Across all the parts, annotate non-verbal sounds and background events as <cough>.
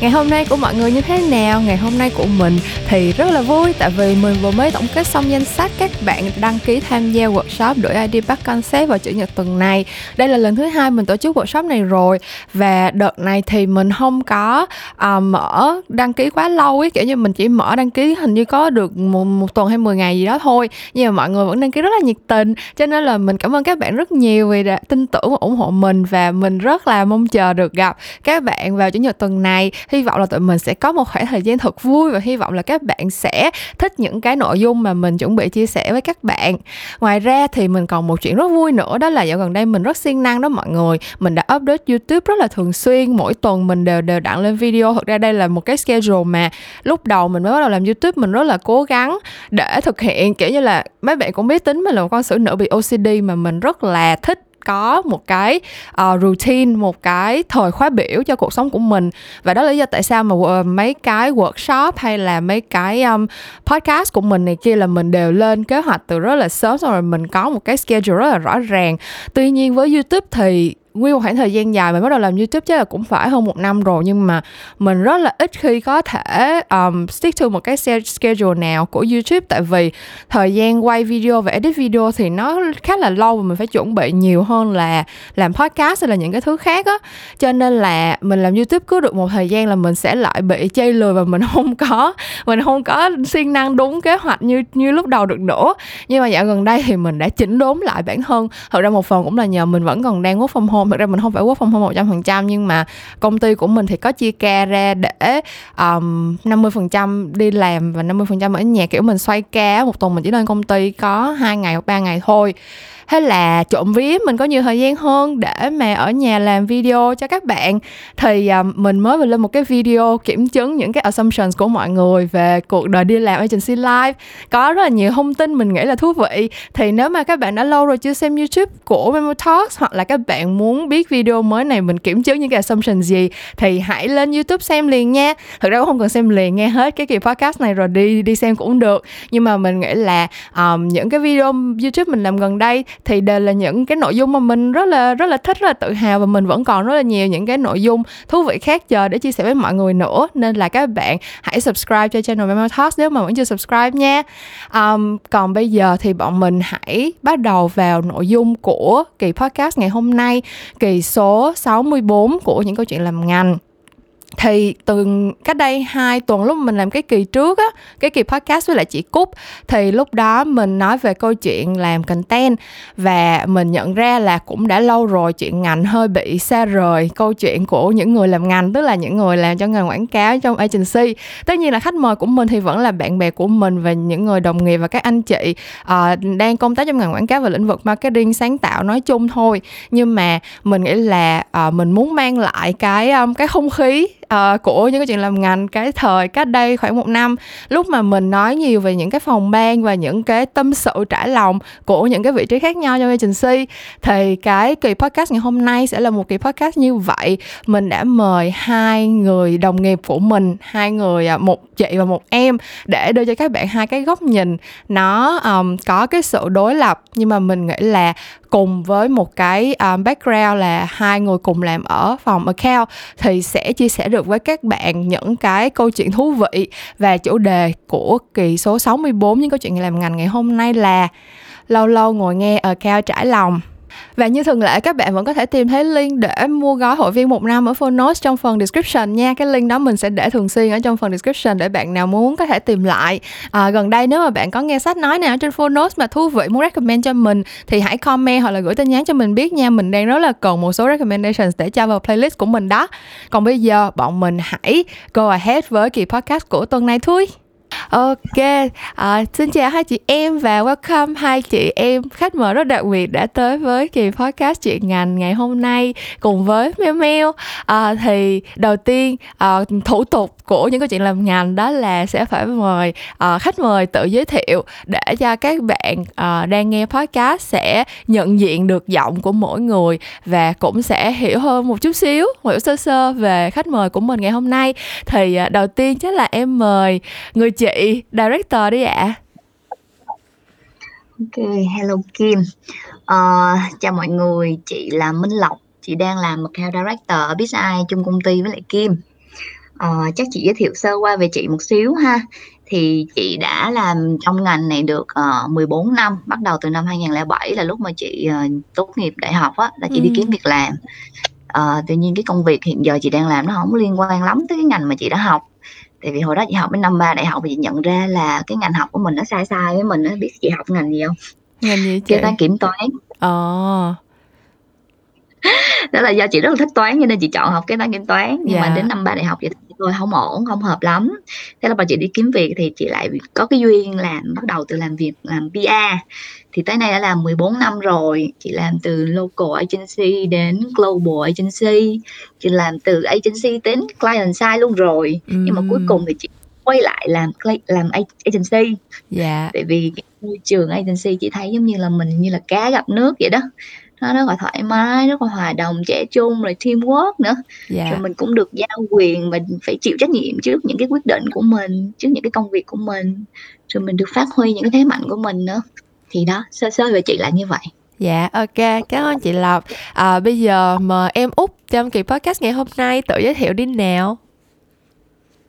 Ngày hôm nay của mọi người như thế nào? Ngày hôm nay của mình thì rất là vui Tại vì mình vừa mới tổng kết xong danh sách các bạn đăng ký tham gia workshop đổi ID bắt Concept vào chủ nhật tuần này. Đây là lần thứ hai mình tổ chức workshop này rồi. Và đợt này thì mình không có uh, mở đăng ký quá lâu ấy Kiểu như mình chỉ mở đăng ký hình như có được một, một tuần hay 10 ngày gì đó thôi. Nhưng mà mọi người vẫn đăng ký rất là nhiệt tình Cho nên là mình cảm ơn các bạn rất nhiều vì đã tin tưởng và ủng hộ mình và mình rất là mong chờ được gặp các bạn vào chủ nhật tuần này hy vọng là tụi mình sẽ có một khoảng thời gian thật vui và hy vọng là các bạn sẽ thích những cái nội dung mà mình chuẩn bị chia sẻ với các bạn. Ngoài ra thì mình còn một chuyện rất vui nữa, đó là dạo gần đây mình rất siêng năng đó mọi người. Mình đã update youtube rất là thường xuyên, mỗi tuần mình đều đều đặn lên video. Thực ra đây là một cái schedule mà lúc đầu mình mới bắt đầu làm youtube, mình rất là cố gắng để thực hiện. Kiểu như là mấy bạn cũng biết tính mình là một con xử nữ bị OCD mà mình rất là thích có một cái uh, routine một cái thời khóa biểu cho cuộc sống của mình. Và đó là lý do tại sao mà uh, mấy cái workshop hay là mấy cái um, podcast của mình này kia là mình đều lên kế hoạch từ rất là sớm rồi mình có một cái schedule rất là rõ ràng. Tuy nhiên với youtube thì nguyên một khoảng thời gian dài mình bắt đầu làm youtube chắc là cũng phải hơn một năm rồi nhưng mà mình rất là ít khi có thể um, stick to một cái schedule nào của youtube. Tại vì thời gian quay video và edit video thì nó khá là lâu và mình phải chuẩn bị nhiều hơn là làm podcast hay là những cái thứ khác á. Cho nên là mình làm youtube cứ được một thời gian là mình sẽ lại bị chây lười và mình <laughs> không có mình không có siêng năng đúng kế hoạch như như lúc đầu được nữa. Nhưng mà dạo gần đây thì mình đã chỉnh đốn lại bản thân. Thật ra một phần cũng là nhờ mình vẫn còn đang work from home home thực ra mình không phải work from home một trăm phần trăm nhưng mà công ty của mình thì có chia ca ra để um, 50% đi làm và 50% ở nhà. Kiểu mình xoay ca một tuần mình chỉ lên công ty có hai ngày hoặc ba ngày thôi. Thế là trộm vía mình có nhiều thời gian hơn để mà ở nhà làm video cho các bạn. Thì um, mình mới vừa lên một cái video kiểm chứng những cái assumptions của mọi người về cuộc đời đi làm agency live có rất là nhiều thông tin mình nghĩ là thú vị. Thì nếu mà các bạn đã lâu rồi chưa xem youtube của Memo Talks hoặc là các bạn muốn muốn biết video mới này mình kiểm chứng những cái assumption gì thì hãy lên youtube xem liền nha. Thực ra cũng không cần xem liền nghe hết cái kỳ podcast này rồi đi đi xem cũng được. Nhưng mà mình nghĩ là um, những cái video youtube mình làm gần đây thì đều là những cái nội dung mà mình rất là rất là thích rất là tự hào và mình vẫn còn rất là nhiều những cái nội dung thú vị khác chờ để chia sẻ với mọi người nữa. Nên là các bạn hãy subscribe cho channel Memo Talks nếu mà vẫn chưa subscribe nha. Um, còn bây giờ thì bọn mình hãy bắt đầu vào nội dung của kỳ podcast ngày hôm nay kỳ số 64 của những câu chuyện làm ngành thì từ cách đây hai tuần lúc mình làm cái kỳ trước á cái kỳ podcast với lại chị cúc thì lúc đó mình nói về câu chuyện làm content và mình nhận ra là cũng đã lâu rồi chuyện ngành hơi bị xa rời câu chuyện của những người làm ngành tức là những người làm cho ngành quảng cáo trong agency. Tất nhiên là khách mời của mình thì vẫn là bạn bè của mình và những người đồng nghiệp và các anh chị uh, đang công tác trong ngành quảng cáo và lĩnh vực marketing sáng tạo nói chung thôi. Nhưng mà mình nghĩ là uh, mình muốn mang lại cái um, cái không khí uh, của những cái chuyện làm ngành cái thời cách đây khoảng một năm lúc mà mình nói nhiều về những cái phòng ban và những cái tâm sự trải lòng của những cái vị trí khác nhau trong agency thì cái kỳ podcast ngày hôm nay sẽ là một kỳ podcast như vậy. Mình đã mời hai người đồng nghiệp của mình hai người à, một chị và một em để đưa cho các bạn hai cái góc nhìn. Nó um, có cái sự đối lập nhưng mà mình nghĩ là cùng với một cái um, background là hai người cùng làm ở phòng account thì sẽ chia sẻ được với các bạn những cái câu chuyện thú vị. Và chủ đề của kỳ số 64 những câu chuyện làm ngành ngày hôm nay là lâu lâu ngồi nghe account trải lòng và như thường lệ các bạn vẫn có thể tìm thấy link để mua gói hội viên một năm ở Phonos trong phần description nha. Cái link đó mình sẽ để thường xuyên ở trong phần description để bạn nào muốn có thể tìm lại. À, gần đây nếu mà bạn có nghe sách nói nào trên Phonos mà thú vị muốn recommend cho mình thì hãy comment hoặc là gửi tin nhắn cho mình biết nha. Mình đang rất là cần một số recommendations để cho vào playlist của mình đó. Còn bây giờ bọn mình hãy go ahead với kỳ podcast của tuần này thôi. Ok, à, xin chào hai chị em và welcome hai chị em khách mời rất đặc biệt đã tới với kỳ podcast chuyện ngành ngày hôm nay cùng với Meo Meo. À, thì đầu tiên à, thủ tục của những câu chuyện làm ngành đó là sẽ phải mời à, khách mời tự giới thiệu để cho các bạn à, đang nghe podcast sẽ nhận diện được giọng của mỗi người và cũng sẽ hiểu hơn một chút xíu, hiểu sơ sơ về khách mời của mình ngày hôm nay. Thì à, đầu tiên chắc là em mời người chị director đi ạ à. ok hello Kim uh, chào mọi người chị là Minh Lộc chị đang làm account director ở BizEye chung công ty với lại Kim. Ờ, chắc chị giới thiệu sơ qua về chị một xíu ha. Thì chị đã làm trong ngành này được uh, 14 năm, bắt đầu từ năm 2007 là lúc mà chị uh, tốt nghiệp đại học á, là chị ừ. đi kiếm việc làm. Uh, tuy nhiên cái công việc hiện giờ chị đang làm nó không liên quan lắm tới cái ngành mà chị đã học tại vì hồi đó chị học đến năm ba đại học thì chị nhận ra là cái ngành học của mình nó sai sai với mình á. Biết chị học ngành gì không? Ngành gì chị? Kế toán kiểm toán. Ờ. Đó là do chị rất là thích toán cho nên chị chọn học kế toán kiểm toán. Nhưng yeah. mà dạ. đến năm ba đại học thì thôi không ổn không hợp lắm. Thế là bà chị đi kiếm việc thì chị lại có cái duyên làm bắt đầu từ làm việc làm PR thì tới nay đã làm 14 năm rồi chị làm từ local agency đến global agency chị làm từ agency đến client side luôn rồi mm. nhưng mà cuối cùng thì chị quay lại làm làm agency yeah. Dạ. tại vì môi trường agency chị thấy giống như là mình như là cá gặp nước vậy đó nó rất là thoải mái rất là hòa đồng trẻ trung rồi teamwork nữa dạ. rồi mình cũng được giao quyền mình phải chịu trách nhiệm trước những cái quyết định của mình trước những cái công việc của mình rồi mình được phát huy những cái thế mạnh của mình nữa thì đó sơ sơ về chị là như vậy. Dạ ok, cảm ơn chị Lộc. À, Bây giờ mời em Út trong kỳ podcast ngày hôm nay tự giới thiệu đi nào.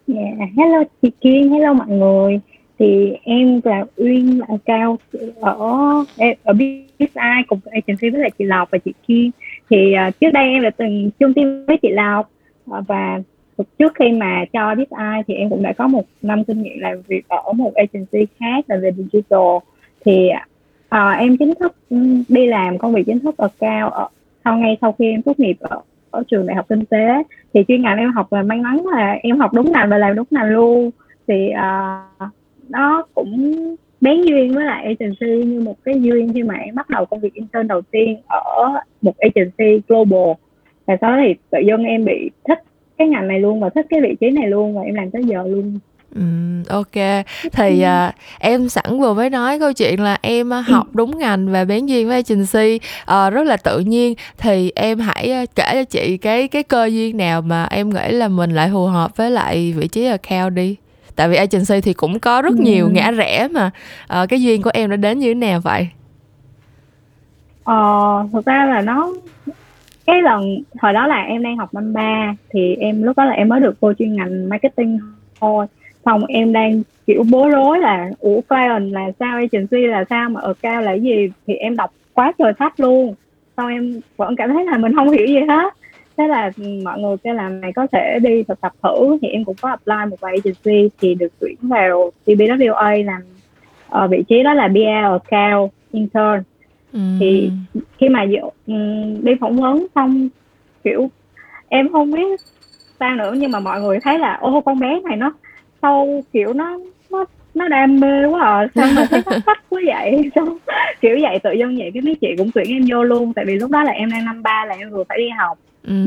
Dạ, yeah. hello chị Kiên, hello mọi người. Thì em là Uyên là cao ở ở BSI cùng agency với lại chị Lộc và chị Kiên. Thì uh, trước đây em đã từng chung team với chị Lộc. Uh, và trước khi mà cho BSI thì em cũng đã có một năm kinh nghiệm làm việc ở một agency khác là về digital. Thì à, em chính thức đi làm công việc chính thức ở cao ở sau ngay sau khi em tốt nghiệp ở, ở trường đại học kinh tế. Thì chuyên ngành em học là may mắn là em học đúng ngành và làm đúng ngành luôn. Thì uh, nó cũng bén duyên với lại agency như một cái duyên khi mà em bắt đầu công việc intern đầu tiên ở một agency global. Và sau đó thì tự dưng em bị thích cái ngành này luôn và thích cái vị trí này luôn và em làm tới giờ luôn. Ừ, ok. Thì uh, em sẵn vừa mới nói câu chuyện là em uh, học <clears throat> đúng ngành và bén duyên với agency uh, rất là tự nhiên. Thì em hãy uh, kể cho chị cái cái cơ duyên nào mà em nghĩ là mình lại phù hợp với lại vị trí account đi. Tại vì agency thì cũng có rất nhiều ngã rẽ mà. Uh, cái duyên của em nó đến như thế nào vậy? Ờ thực ra là nó cái lần hồi đó là em đang học năm ba thì em lúc đó là em mới được vô chuyên ngành marketing thôi xong em đang kiểu bối rối là ủa client là sao? Agency là sao? Mà ở cao là gì? Thì em đọc quá trời sách luôn. Xong em vẫn cảm thấy là mình không hiểu gì hết. Thế là mọi người kêu là mày có thể đi thực tập thử. Thì em cũng có apply một vài agency thì được tuyển vào CBWA làm ở ờ, vị trí đó là BL cao intern. Ừ. thì khi mà um, đi phỏng vấn xong kiểu em không biết sao nữa nhưng mà mọi người thấy là ô con bé này nó sâu kiểu nó nó nó đam mê quá à. Sao mà thấy nó thích quá vậy. <laughs> Xong kiểu vậy tự dưng vậy cái mấy chị cũng tuyển em vô luôn. Tại vì lúc đó là em đang năm ba là em vừa phải đi học.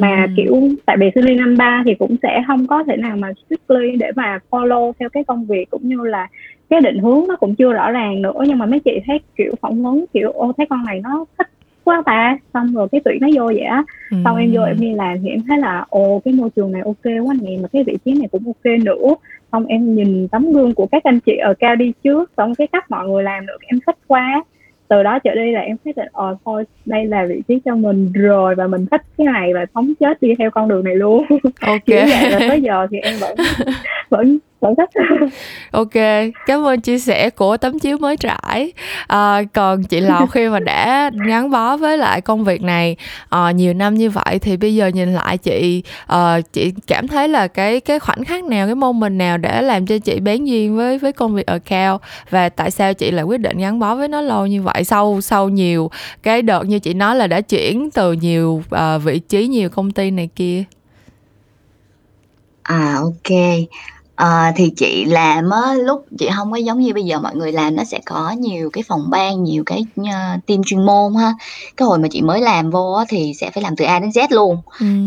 Mà kiểu tại vì sinh viên năm ba thì cũng sẽ không có thể nào mà strictly để mà follow theo cái công việc cũng như là cái định hướng nó cũng chưa rõ ràng nữa. Nhưng mà mấy chị thấy kiểu phỏng vấn kiểu ô thấy con này nó thích quá ta. Xong rồi cái tuyển nó vô vậy á. Ừ. xong em vô em đi làm thì em thấy là ồ cái môi trường này ok quá nè mà cái vị trí này cũng ok nữa. Xong em nhìn tấm gương của các anh chị ở cao đi trước xong cái cách mọi người làm được em thích quá. Từ đó trở đi là em xác định ờ thôi đây là vị trí cho mình rồi và mình thích cái này và sống chết đi theo con đường này luôn. Ok. <laughs> Vậy. Là tới giờ thì em vẫn <laughs> vẫn vẫn <laughs> thích ok cảm ơn chia sẻ của tấm chiếu mới trải. À, còn chị lào khi mà đã gắn bó với lại công việc này à, nhiều năm như vậy thì bây giờ nhìn lại chị à, chị cảm thấy là cái cái khoảnh khắc nào cái môn mình nào để làm cho chị bén duyên với với công việc ở cao và tại sao chị lại quyết định gắn bó với nó lâu như vậy sau sau nhiều cái đợt như chị nói là đã chuyển từ nhiều uh, vị trí nhiều công ty này kia? À, ok. Ờ, thì chị làm á, lúc chị không có giống như bây giờ mọi người làm nó sẽ có nhiều cái phòng ban, nhiều cái, ơ, team chuyên môn ha. Cái hồi mà chị mới làm vô á thì sẽ phải làm từ A đến Z luôn,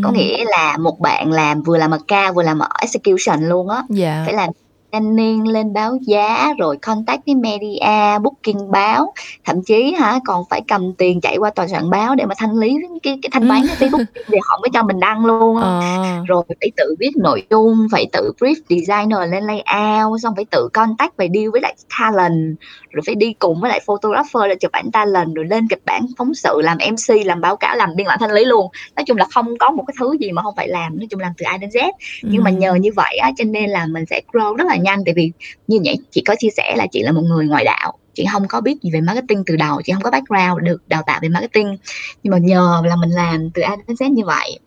có nghĩa là một bạn làm vừa làm ca vừa làm ở execution luôn á, Dạ. phải làm planning lên báo giá rồi contact với media booking báo. Thậm chí hả còn phải cầm tiền chạy qua tòa soạn báo để mà thanh lý cái cái thanh toán cái Facebook <laughs> để họ mới cho mình đăng luôn à. rồi phải tự viết nội dung phải tự brief designer lên layout xong phải tự contact và deal với lại talent. Rồi phải đi cùng với lại photographer là chụp ảnh talent rồi lên kịch bản phóng sự làm mc làm báo cáo làm biên bản thanh lý luôn. Nói chung là không có một cái thứ gì mà không phải làm nói chung làm từ a đến z. Nhưng mà nhờ như vậy á cho nên là mình sẽ grow rất là nhanh. Tại vì như vậy chị có chia sẻ là chị là một người ngoại đạo. Chị không có biết gì về marketing từ đầu. Chị không có background được đào tạo về marketing. Nhưng mà nhờ là mình làm từ A đến Z như vậy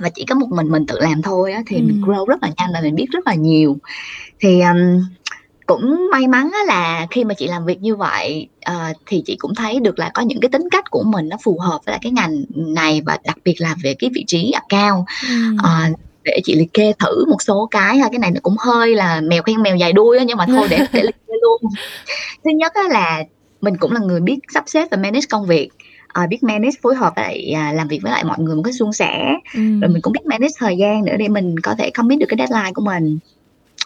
và chỉ có một mình mình tự làm thôi á, thì ừ. mình grow rất là nhanh và mình biết rất là nhiều. Thì um, cũng may mắn là khi mà chị làm việc như vậy uh, thì chị cũng thấy được là có những cái tính cách của mình nó phù hợp với lại cái ngành này và đặc biệt là về cái vị trí account. Ừ. uh, để chị liệt kê thử một số cái ha cái này nó cũng hơi là mèo khen mèo dài đuôi đó, nhưng mà thôi để <laughs> để liệt kê luôn. Thứ nhất là mình cũng là người biết sắp xếp và manage công việc. Uh, biết manage phối hợp lại uh, làm việc với lại mọi người một cái suôn sẻ. Ừ. rồi mình cũng biết manage thời gian nữa để mình có thể không biết được cái deadline của mình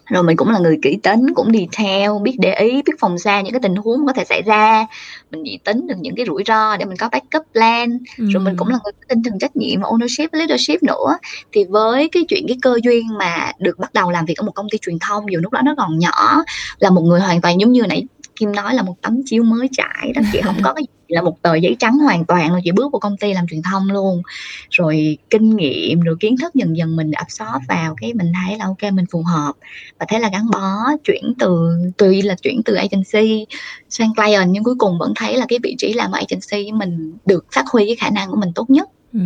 rồi mình cũng là người kỹ tính cũng đi theo biết để ý biết phòng xa những cái tình huống có thể xảy ra. Mình chỉ tính được những cái rủi ro để mình có backup plan. Ừ. rồi mình cũng là người có tinh thần trách nhiệm và ownership leadership nữa. Thì với cái chuyện cái cơ duyên mà được bắt đầu làm việc ở một công ty truyền thông dù lúc đó nó còn nhỏ là một người hoàn toàn giống như nãy Kim nói là một tấm chiếu mới trải đó. Chị không có cái gì là một tờ giấy trắng hoàn toàn rồi chị bước vào công ty làm truyền thông luôn. Rồi kinh nghiệm rồi kiến thức dần dần mình absorb vào cái mình thấy là ok mình phù hợp. Và thế là gắn bó chuyển từ tuy là chuyển từ agency sang client nhưng cuối cùng vẫn thấy là cái vị trí làm ở agency mình được phát huy cái khả năng của mình tốt nhất. Ừ.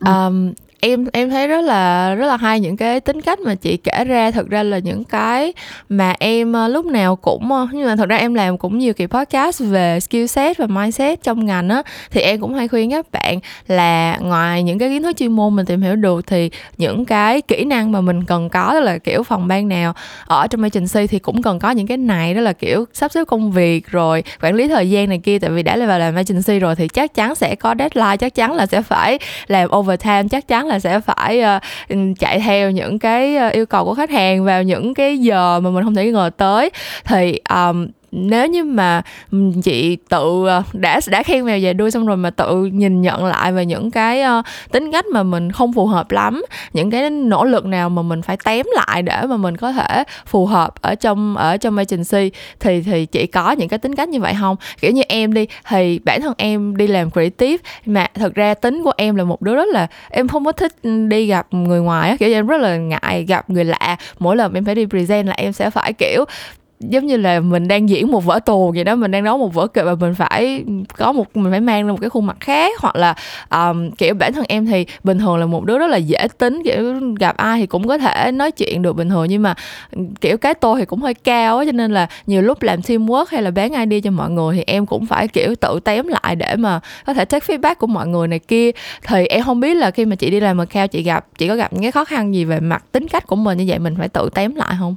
Um, em em thấy rất là rất là hay những cái tính cách mà chị kể ra. Thực ra là những cái mà em ờ, lúc nào cũng ờ, nhưng mà thật ra em làm cũng nhiều kỳ podcast về skill set và mindset trong ngành á, thì em cũng hay khuyên các bạn là ngoài những cái kiến thức chuyên môn mình tìm hiểu được thì những cái kỹ năng mà mình cần có, đó là kiểu phòng ban nào ở trong agency thì cũng cần có những cái này, đó là kiểu sắp xếp công việc rồi quản lý thời gian này kia. Tại vì đã là vào làm agency rồi thì chắc chắn sẽ có deadline, chắc chắn là sẽ phải làm overtime, chắc chắn là sẽ phải uh, chạy theo những cái uh, yêu cầu của khách hàng vào những cái giờ mà mình không thể ngờ tới. Thì um, nếu như mà chị tự ờ, đã đã khen mèo về đuôi xong rồi mà tự nhìn nhận lại về những cái uh, tính cách mà mình không phù hợp lắm những cái nỗ lực nào mà mình phải tém lại để mà mình có thể phù hợp ở trong ở trong agency thì thì chị có những cái tính cách như vậy không? Kiểu như em đi thì bản thân em đi làm creative mà thật ra tính của em là một đứa rất là em không có thích đi gặp người ngoài kiểu như em rất là ngại gặp người lạ. Mỗi lần em phải đi present là em sẽ phải kiểu giống như là mình đang diễn một vở tuồng vậy đó mình đang nói một vở kịch và mình phải có một mình phải mang ra một cái khuôn mặt khác hoặc là um, kiểu bản thân em thì bình thường là một đứa rất là dễ tính kiểu gặp ai thì cũng có thể nói chuyện được bình thường nhưng mà kiểu cái tôi thì cũng hơi cao á cho nên là nhiều lúc làm teamwork hay là bán ID cho mọi người thì em cũng phải kiểu tự tém lại để mà có thể take feedback của mọi người này kia. Thì em không biết là khi mà chị đi làm cao chị gặp chị có gặp những cái khó khăn gì về mặt tính cách của mình như vậy mình phải tự tém lại không?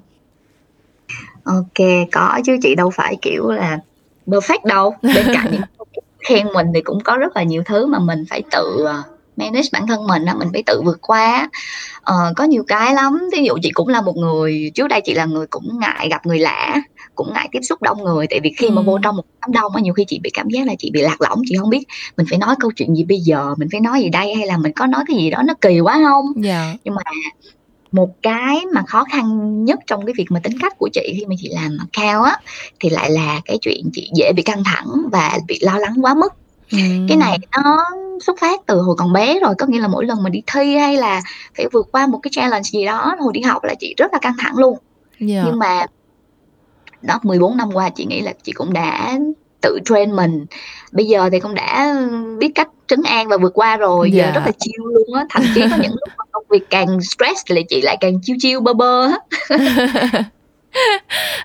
OK, có chứ chị đâu phải, kiểu là, perfect đâu. Bên cạnh những khen mình thì cũng có rất là nhiều thứ mà mình phải tự, ờ, manage bản thân mình á, mình phải tự vượt qua Ờ, có nhiều cái lắm, thí dụ chị cũng là một người trước đây chị là người cũng ngại gặp người lạ, cũng ngại tiếp xúc đông người, tại vì khi mà vô trong một đám đông á, nhiều khi chị bị cảm giác là chị bị lạc lõng, chị không biết mình phải nói câu chuyện gì bây giờ, mình phải nói gì đây hay là mình có nói cái gì đó nó kỳ quá hông? Dạ. Nhưng mà một cái mà khó khăn nhất trong cái việc mà tính cách của chị khi mà chị làm cao á thì lại là cái chuyện chị dễ bị căng thẳng và bị lo lắng quá mức Ừm. cái này nó xuất phát từ hồi còn bé rồi có nghĩa là mỗi lần mình đi thi hay là phải vượt qua một cái challenge gì đó hồi đi học là chị rất là căng thẳng luôn Yeah. nhưng mà đó 14 năm qua chị nghĩ là chị cũng đã tự train mình. Bây giờ thì cũng đã biết cách trấn an và vượt qua rồi giờ rất là chill luôn á. Thậm chí có những lúc mà công việc càng stress thì lại chị lại càng chill chill bơ bơ á. <laughs>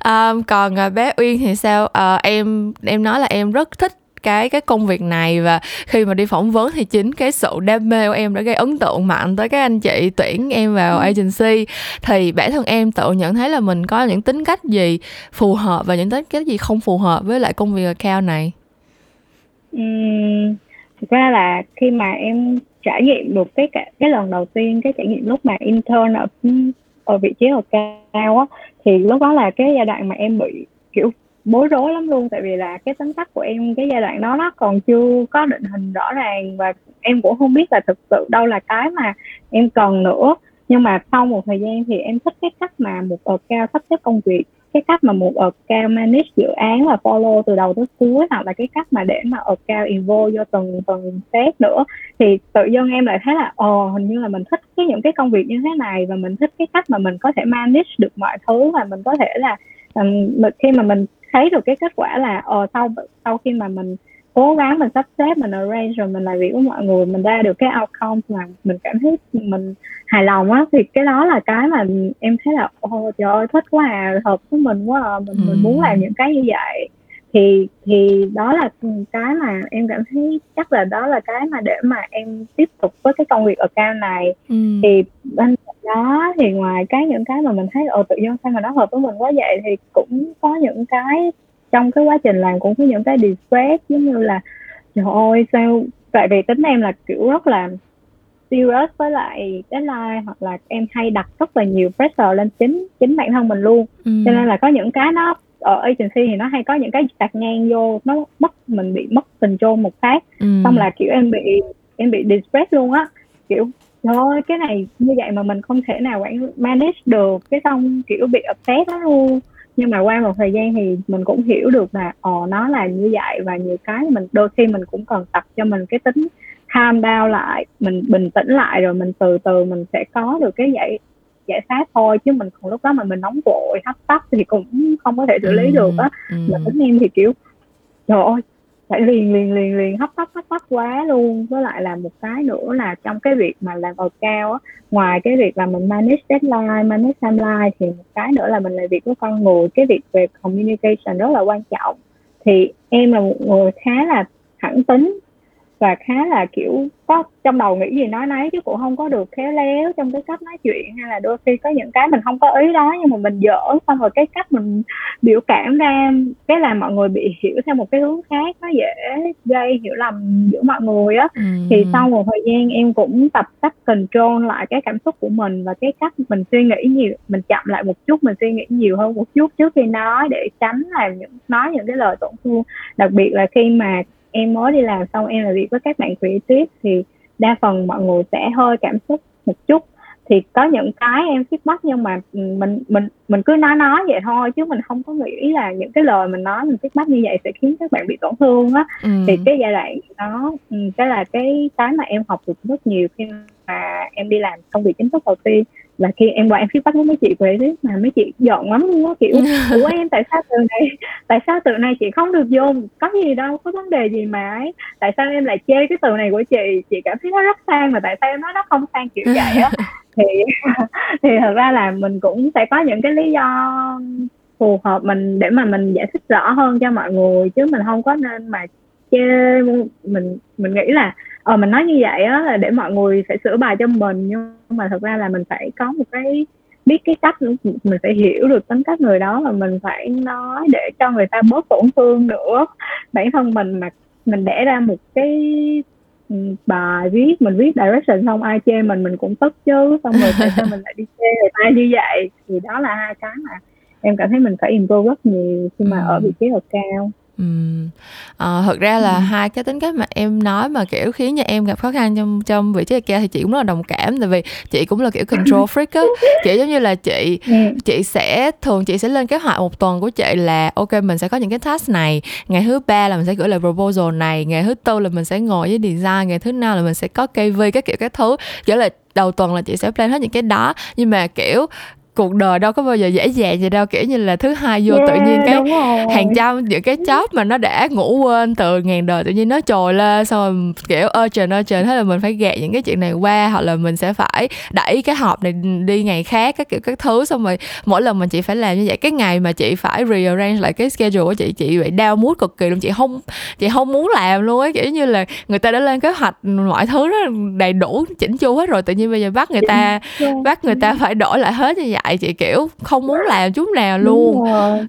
Um, còn uh, bé Uyên thì sao? Uh, em em nói là em rất thích cái cái công việc này và khi mà đi phỏng vấn thì chính cái sự đam mê của em đã gây ấn tượng mạnh tới các anh chị tuyển em vào ừ. agency thì bản thân em tự nhận thấy là mình có những tính cách gì phù hợp và những tính cách gì không phù hợp với lại công việc account này Ừm, thực ra là khi mà em trải nghiệm được cái cái lần đầu tiên cái trải nghiệm lúc mà intern ở ở vị trí ở cao á thì lúc đó là cái giai đoạn mà em bị kiểu bối rối lắm luôn, tại vì là cái tính cách của em cái giai đoạn đó nó còn chưa có định hình rõ ràng và em cũng không biết là thực sự đâu là cái mà em cần nữa. Nhưng mà sau một thời gian thì em thích cái cách mà một ở cao sắp xếp công việc, cái cách mà một ở cao manage dự án và follow từ đầu tới cuối, hoặc là cái cách mà để mà ở cao involve vô từng từng step nữa. Thì tự dưng em lại thấy là ồ hình như là mình thích cái những cái công việc như thế này và mình thích cái cách mà mình có thể manage được mọi thứ và mình có thể là um, khi mà mình thấy được cái kết quả là ờ sau sau khi mà mình cố gắng mình sắp xếp mình arrange rồi mình làm việc với mọi người mình ra được cái outcome mà mình cảm thấy mình hài lòng á thì cái đó là cái mà em thấy là ô trời ơi thích quá à hợp với mình quá à mình, ừ. mình muốn làm những cái như vậy thì thì đó là cái mà em cảm thấy chắc là đó là cái mà để mà em tiếp tục với cái công việc ở cao này ừ. thì bên đó thì ngoài cái những cái mà mình thấy ở tự nhiên sao mà nó hợp với mình quá vậy thì cũng có những cái trong cái quá trình làm cũng có những cái distress giống như là trời ơi sao tại vì tính em là kiểu rất là serious với lại deadline hoặc là em hay đặt rất là nhiều pressure lên chính chính bản thân mình luôn ừ. cho nên là có những cái nó ở agency thì nó hay có những cái đặt ngang vô nó mất mình bị mất control một phát. Ừ. xong là kiểu em bị em bị distress luôn á. Kiểu thôi cái này như vậy mà mình không thể nào quản manage được. Cái xong kiểu bị upset đó luôn. Nhưng mà qua một thời gian thì mình cũng hiểu được là ồ ờ, nó là như vậy. Và nhiều cái mình đôi khi mình cũng cần tập cho mình cái tính calm down lại mình bình tĩnh lại rồi mình từ từ mình sẽ có được cái giải giải pháp thôi chứ mình còn lúc đó mà mình nóng vội hấp tấp thì cũng không có thể xử lý ừ, được á. ừ. mà tính em thì kiểu trời ơi phải liền liền liền liền hấp tấp hấp tấp quá luôn. Với lại là một cái nữa là trong cái việc mà làm ở cao á ngoài cái việc là mình manage deadline manage timeline thì một cái nữa là mình làm việc với con người. Cái việc về communication rất là quan trọng. Thì em là một người khá là thẳng tính và khá là kiểu có trong đầu nghĩ gì nói nấy chứ cũng không có được khéo léo trong cái cách nói chuyện hay là đôi khi có những cái mình không có ý đó nhưng mà mình giỡn xong rồi cái cách mình biểu cảm ra cái làm mọi người bị hiểu theo một cái hướng khác nó dễ gây hiểu lầm giữa mọi người á ừ. thì sau một thời gian em cũng tập cách control lại cái cảm xúc của mình và cái cách mình suy nghĩ nhiều mình chậm lại một chút mình suy nghĩ nhiều hơn một chút trước khi nói để tránh làm những nói những cái lời tổn thương đặc biệt là khi mà em mới đi làm xong em làm việc với các bạn creative thì đa phần mọi người sẽ hơi cảm xúc một chút. Thì có những cái em feedback nhưng mà mình mình mình cứ nói nói vậy thôi chứ mình không có nghĩ là những cái lời mình nói mình feedback như vậy sẽ khiến các bạn bị tổn thương á. Ừ. thì cái giai đoạn đó ừ, cái là cái cái mà em học được rất nhiều khi mà em đi làm công việc chính thức đầu tiên là khi em qua em feedback với mấy chị về đấy mà mấy chị giận lắm luôn á kiểu <laughs> của em tại sao từ này tại sao từ này chị không được vô có gì đâu có vấn đề gì mà ấy. Tại sao em lại chê cái từ này của chị? Chị cảm thấy nó rất sang mà tại sao em nói nó không sang kiểu vậy á? <laughs> Thì <laughs> thì thật ra là mình cũng sẽ có những cái lý do phù hợp mình để mà mình giải thích rõ hơn cho mọi người chứ mình không có nên mà chê. Mình mình nghĩ là ờ mình nói như vậy á là để mọi người sẽ sửa bài cho mình nhưng mà thật ra là mình phải có một cái biết cái cách mình phải hiểu được tính cách người đó và mình phải nói để cho người ta bớt tổn thương nữa. Bản thân mình mà mình để ra một cái ừ, bài viết mình viết direction xong ai chê mình mình cũng tức chứ xong rồi tại sao mình lại đi chê người ta như vậy? Thì đó là hai cái mà em cảm thấy mình phải improve rất nhiều khi mà ở vị trí ở cao Ừm. Ờ, thực ra là Ừm. hai cái tính cách mà em nói mà, kiểu, khiến cho em gặp khó khăn trong trong vị trí IKEA thì chị cũng rất là đồng cảm, tại vì chị cũng là, kiểu, control <laughs> freak á. Kiểu, giống như là, chị chị sẽ thường chị sẽ lên kế hoạch một tuần của chị là ok mình sẽ có những cái task này, ngày thứ Ba là mình sẽ gửi lại proposal này, ngày thứ Tư là mình sẽ ngồi với design, ngày thứ Năm là mình sẽ có KV, các kiểu các thứ. Kiểu là, đầu tuần là chị sẽ plan hết những cái đó, nhưng mà, kiểu, cuộc đời đâu có bao giờ dễ dàng vậy đâu kiểu như là thứ hai vô yeah, tự nhiên cái hàng trăm những cái chóp mà nó đã ngủ quên từ ngàn đời tự nhiên nó trồi lên xong rồi kiểu ơ trời ơ trời thế là mình phải gạt những cái chuyện này qua hoặc là mình sẽ phải đẩy cái họp này đi ngày khác các kiểu các thứ. Xong rồi mỗi lần mình chị phải làm như vậy cái ngày mà chị phải rearrange lại cái schedule của chị chị bị đau mút cực kỳ luôn chị không chị không muốn làm luôn ấy. Kiểu như là người ta đã lên kế hoạch mọi thứ nó đầy đủ chỉnh chu hết rồi tự nhiên bây giờ bắt người ta bắt người ta phải đổi lại hết như vậy ngại chị kiểu không muốn làm chút nào luôn.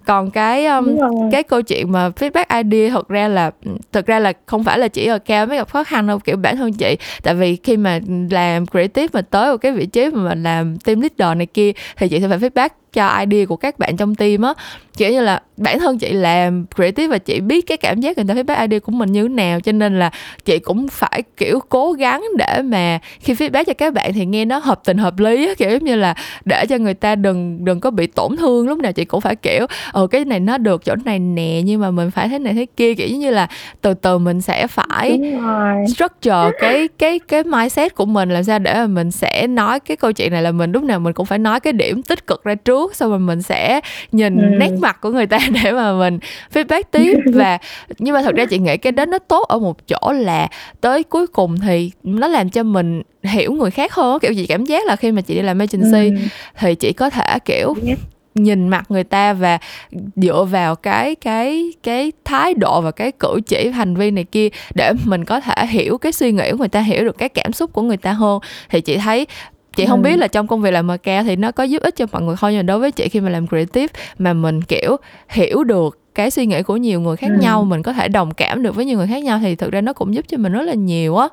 còn cái um, cái câu chuyện mà feedback idea thật ra là thực ra là không phải là chỉ ở cao mới gặp khó khăn đâu kiểu bản thân chị. Tại vì khi mà làm creative mà tới một cái vị trí mà mình làm team leader này kia thì chị sẽ phải feedback cho idea của các bạn trong team á. Kiểu như là bản thân chị làm creative và chị biết cái cảm giác người ta feedback idea của mình như thế nào cho nên là chị cũng phải kiểu cố gắng để mà khi feedback cho các bạn thì nghe nó hợp tình hợp lý á. Kiểu như là để cho người ta đừng đừng có bị tổn thương lúc nào chị cũng phải kiểu ờ cái này nó được chỗ này nè nhưng mà mình phải thế này thế kia. Kiểu như là từ từ mình sẽ phải structure cái cái cái mindset của mình làm sao để mà mình sẽ nói cái câu chuyện này là mình lúc nào mình cũng phải nói cái điểm tích cực ra trước xong rồi mình sẽ nhìn ừ. nét mặt của người ta <laughs> để mà mình feedback tiếp và nhưng mà thật ra chị nghĩ cái đó nó tốt ở một chỗ là tới cuối cùng thì nó làm cho mình hiểu người khác hơn kiểu gì cảm giác là khi mà chị đi làm agency ừ. thì chị có thể kiểu nhìn mặt người ta và dựa vào cái cái cái thái độ và cái cử chỉ hành vi này kia để mình có thể hiểu cái suy nghĩ của người ta hiểu được cái cảm xúc của người ta hơn thì chị thấy chị không biết là trong công việc làm MK thì nó có giúp ích cho mọi người không nhưng đối với chị khi mà làm creative mà mình kiểu hiểu được cái suy nghĩ của nhiều người khác ừ. nhau mình có thể đồng cảm được với nhiều người khác nhau thì thực ra nó cũng giúp cho mình rất là nhiều á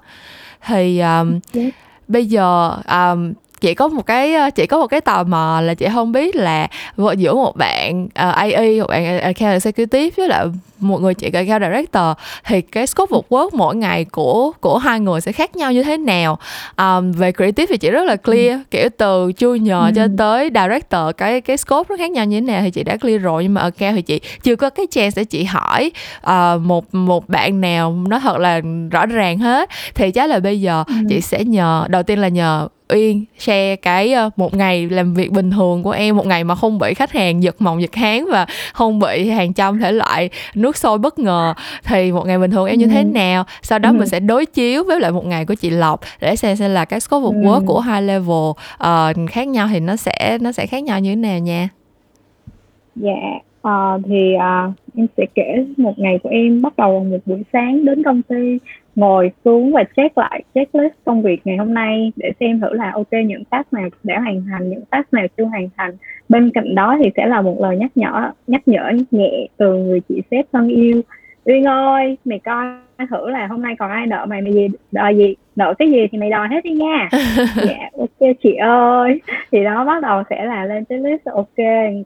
thì um, yeah. Bây giờ um, chị có một cái ờ, chị có một cái tò mò là chị không biết là giữa một bạn uh, ờ, AE một bạn account executive với lại một người chị account director thì cái scope of work mỗi ngày của của hai người sẽ khác nhau như thế nào um, về creative thì chị rất là clear ừ. kiểu từ junior ừ. cho tới director cái cái scope nó khác nhau như thế nào thì chị đã clear rồi nhưng mà account thì chị chưa có cái chance để chị hỏi uh, một một bạn nào nó thật là rõ ràng hết thì chắc là bây giờ ừ. chị sẽ nhờ đầu tiên là nhờ Uyên share cái ờ, một ngày làm việc bình thường của em một ngày mà không bị khách hàng giật mộng giật háng và không bị hàng trăm thể loại nước sôi bất ngờ thì một ngày bình thường em như thế ừ. nào sau đó mình ừ. sẽ đối chiếu với lại một ngày của chị Lộc để xem xem là cái scope of work ừ. của hai level uh, khác nhau thì nó sẽ nó sẽ khác nhau như thế nào nha dạ uh, thì uh, em sẽ kể một ngày của em bắt đầu một buổi sáng đến công ty ngồi xuống và check lại checklist công việc ngày hôm nay để xem thử là ok những task nào đã hoàn thành những task nào chưa hoàn thành. Bên cạnh đó thì sẽ là một lời nhắc nhở nhắc nhở nhẹ từ người chị sếp thân yêu. Uyên ơi mày coi thử là hôm nay còn ai nợ mày mày gì đòi gì? Nợ cái gì thì mày đòi hết đi nha. <laughs> Dạ ok chị ơi. Thì đó bắt đầu sẽ là lên cái list ok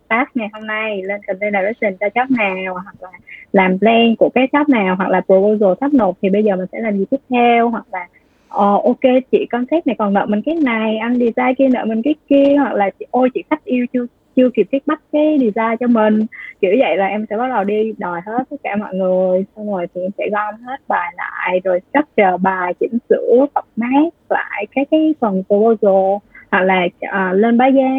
task ngày hôm nay lên content direction cho job nào hoặc là làm plan của cái job nào hoặc là proposal sắp nộp thì bây giờ mình sẽ làm gì tiếp theo hoặc là ờ ok chị concept này còn nợ mình cái này anh design kia nợ mình cái kia hoặc là chị ôi chị khách yêu chưa chưa kịp thiết bắt cái design cho mình. Kiểu vậy là em sẽ bắt đầu đi đòi hết tất cả mọi người xong rồi thì em sẽ gom hết bài lại rồi structure bài chỉnh sửa tập mát lại các cái phần proposal hoặc là uh, lên báo giá.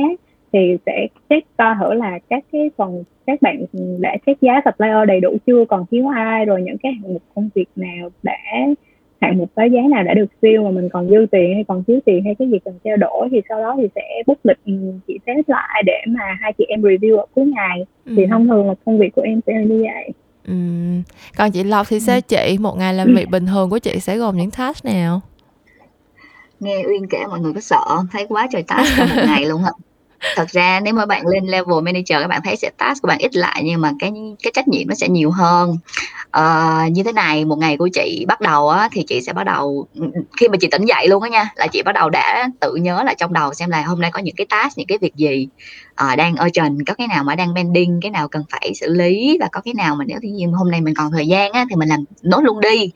Thì sẽ check coi thử là các cái phần các bạn đã check giá supplier đầy đủ chưa còn thiếu ai rồi những cái hạng mục công việc nào đã hạng mục báo giá nào đã được siêu mà mình còn dư tiền hay còn thiếu tiền hay cái gì cần trao đổi thì sau đó thì sẽ book lịch ừ, chị xếp lại để mà hai chị em review ở cuối ngày ừ. thì thông thường là công việc của em sẽ là như vậy ừ. còn chị Lộc thì sao ừ. chị một ngày làm việc bình thường của chị sẽ gồm những task nào nghe Uyên kể mọi người có sợ thấy quá trời task trong một ngày luôn hả <laughs> thật ra nếu mà bạn lên level manager các bạn thấy sẽ task của bạn ít lại nhưng mà cái cái trách nhiệm nó sẽ nhiều hơn. À, như thế này một ngày của chị bắt đầu á thì chị sẽ bắt đầu ừ, ừ, khi mà chị tỉnh dậy luôn á nha là chị bắt đầu đã tự nhớ lại trong đầu xem là hôm nay có những cái task những cái việc gì uh, đang urgent có cái nào mà đang pending cái nào cần phải xử lý và có cái nào mà nếu thì hôm nay mình còn thời gian á thì mình làm nốt luôn đi.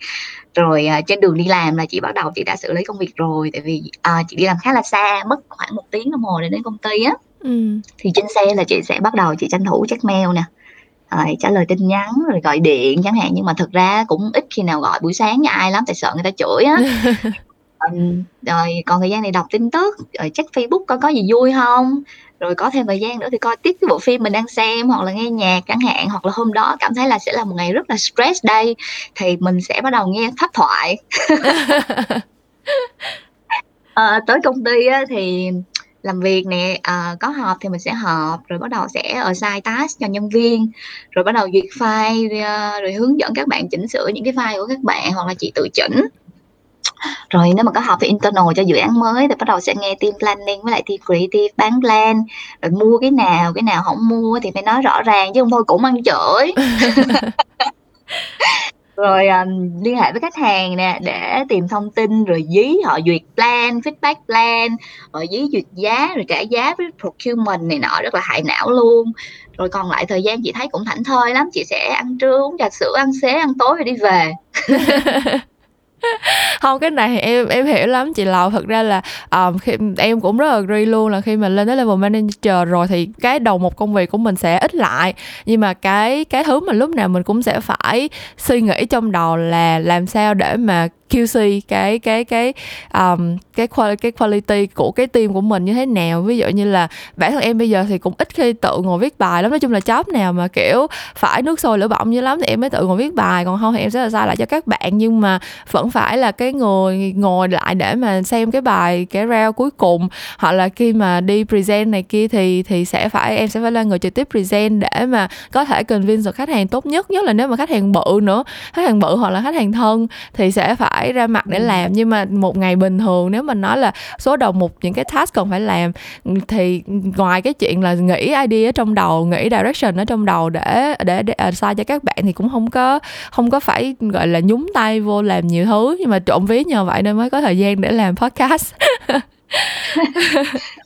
Rồi uh, trên đường đi làm là chị bắt đầu chị đã xử lý công việc rồi tại vì uh, chị đi làm khá là xa mất khoảng một tiếng đồng hồ để đến công ty á. Ừ. thì trên xe là chị sẽ bắt đầu chị tranh thủ check mail nè rồi trả lời tin nhắn rồi gọi điện chẳng hạn. Nhưng mà thực ra cũng ít khi nào gọi buổi sáng với ai lắm tại sợ người ta chửi á. <laughs> Rồi còn thời gian này đọc tin tức rồi check facebook có có gì vui không rồi có thêm thời gian nữa thì coi tiếp cái bộ phim mình đang xem hoặc là nghe nhạc chẳng hạn hoặc là hôm đó cảm thấy là sẽ là một ngày rất là stress đây thì mình sẽ bắt đầu nghe pháp thoại. À, <laughs> tới công ty á, thì làm việc nè à, có họp thì mình sẽ họp rồi bắt đầu sẽ assign task cho nhân viên rồi bắt đầu duyệt file rồi hướng dẫn các bạn chỉnh sửa những cái file của các bạn hoặc là chị tự chỉnh rồi nếu mà có học về internal cho dự án mới thì bắt đầu sẽ nghe team planning với lại team creative bán plan. Rồi mua cái nào cái nào không mua thì phải nói rõ ràng chứ không thôi cũng ăn chửi. <laughs> Rồi um, liên hệ với khách hàng nè để tìm thông tin rồi dí họ duyệt plan feedback plan rồi dí duyệt giá rồi trả giá với procurement này nọ rất là hại não luôn. Rồi còn lại thời gian chị thấy cũng thảnh thơi lắm chị sẽ ăn trưa uống trà sữa ăn xế ăn tối rồi đi về <laughs> <laughs> không cái này em em hiểu lắm. Chị lầu thật ra là um, khi em cũng rất là agree luôn là khi mà lên tới level manager rồi thì cái đầu một công việc của mình sẽ ít lại. Nhưng mà cái cái thứ mà lúc nào mình cũng sẽ phải suy nghĩ trong đầu là làm sao để mà QC cái cái cái um, cái quality, cái quality của cái team của mình như thế nào? Ví dụ như là bản thân em bây giờ thì cũng ít khi tự ngồi viết bài lắm nói chung là job nào mà kiểu phải nước sôi lửa bỏng như lắm thì em mới tự ngồi viết bài còn không thì em sẽ là sai lại cho các bạn? Nhưng mà vẫn phải là cái người ngồi lại để mà xem cái bài cái rao cuối cùng hoặc là khi mà đi present này kia thì thì sẽ phải em sẽ phải là người trực tiếp present để mà có thể convince được khách hàng tốt nhất nhất là nếu mà khách hàng bự nữa khách hàng bự hoặc là khách hàng thân thì sẽ phải phải ra mặt để làm. nhưng mà một ngày bình thường nếu mình nói là số đầu một những cái task cần phải làm thì ngoài cái chuyện là nghĩ idea ở trong đầu nghĩ direction ở trong đầu để để, để assign cho các bạn thì cũng không có không có phải gọi là nhúng tay vô làm nhiều thứ. Nhưng mà trộm ví nhờ vậy nên mới có thời gian để làm podcast <laughs>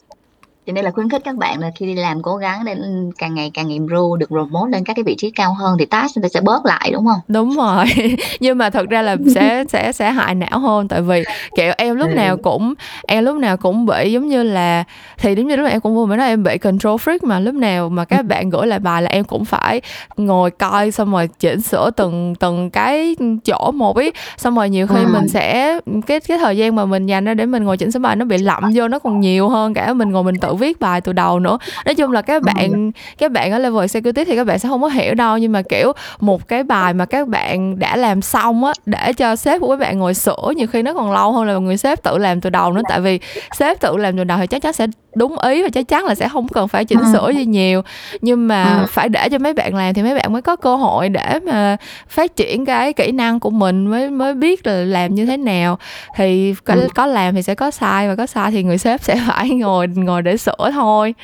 cho nên là khuyến khích các bạn là khi đi làm cố gắng để càng ngày càng improve được promote lên các cái vị trí cao hơn thì task nó sẽ bớt lại đúng không? Đúng rồi. <laughs> Nhưng mà thật ra là sẽ sẽ sẽ hại não hơn. Tại vì kiểu em lúc ừ. nào cũng em lúc nào cũng bị giống như là thì giống như lúc nào em cũng vừa mới nói em bị control freak mà. Lúc nào mà các <laughs> bạn gửi lại bài là em cũng phải ngồi coi xong rồi chỉnh sửa từng từng cái chỗ một ý. Xong rồi nhiều khi ừ. mình sẽ cái cái thời gian mà mình dành ra để mình ngồi chỉnh sửa bài nó bị lậm vô nó còn nhiều hơn cả mình ngồi mình tự viết bài từ đầu nữa. Nói chung là các bạn các bạn ở level executive thì các bạn sẽ không có hiểu đâu nhưng mà kiểu một cái bài mà các bạn đã làm xong á để cho sếp của các bạn ngồi sửa nhiều khi nó còn lâu hơn là người sếp tự làm từ đầu nữa. Tại vì sếp tự làm từ đầu thì chắc chắn sẽ đúng ý và chắc chắn là sẽ không cần phải chỉnh sửa gì nhiều. Nhưng mà phải để cho mấy bạn làm thì mấy bạn mới có cơ hội để mà phát triển cái kỹ năng của mình mới mới biết là làm như thế nào. Thì có, có làm thì sẽ có sai và có sai thì người sếp <laughs> sẽ phải ngồi ngồi để sửa thôi.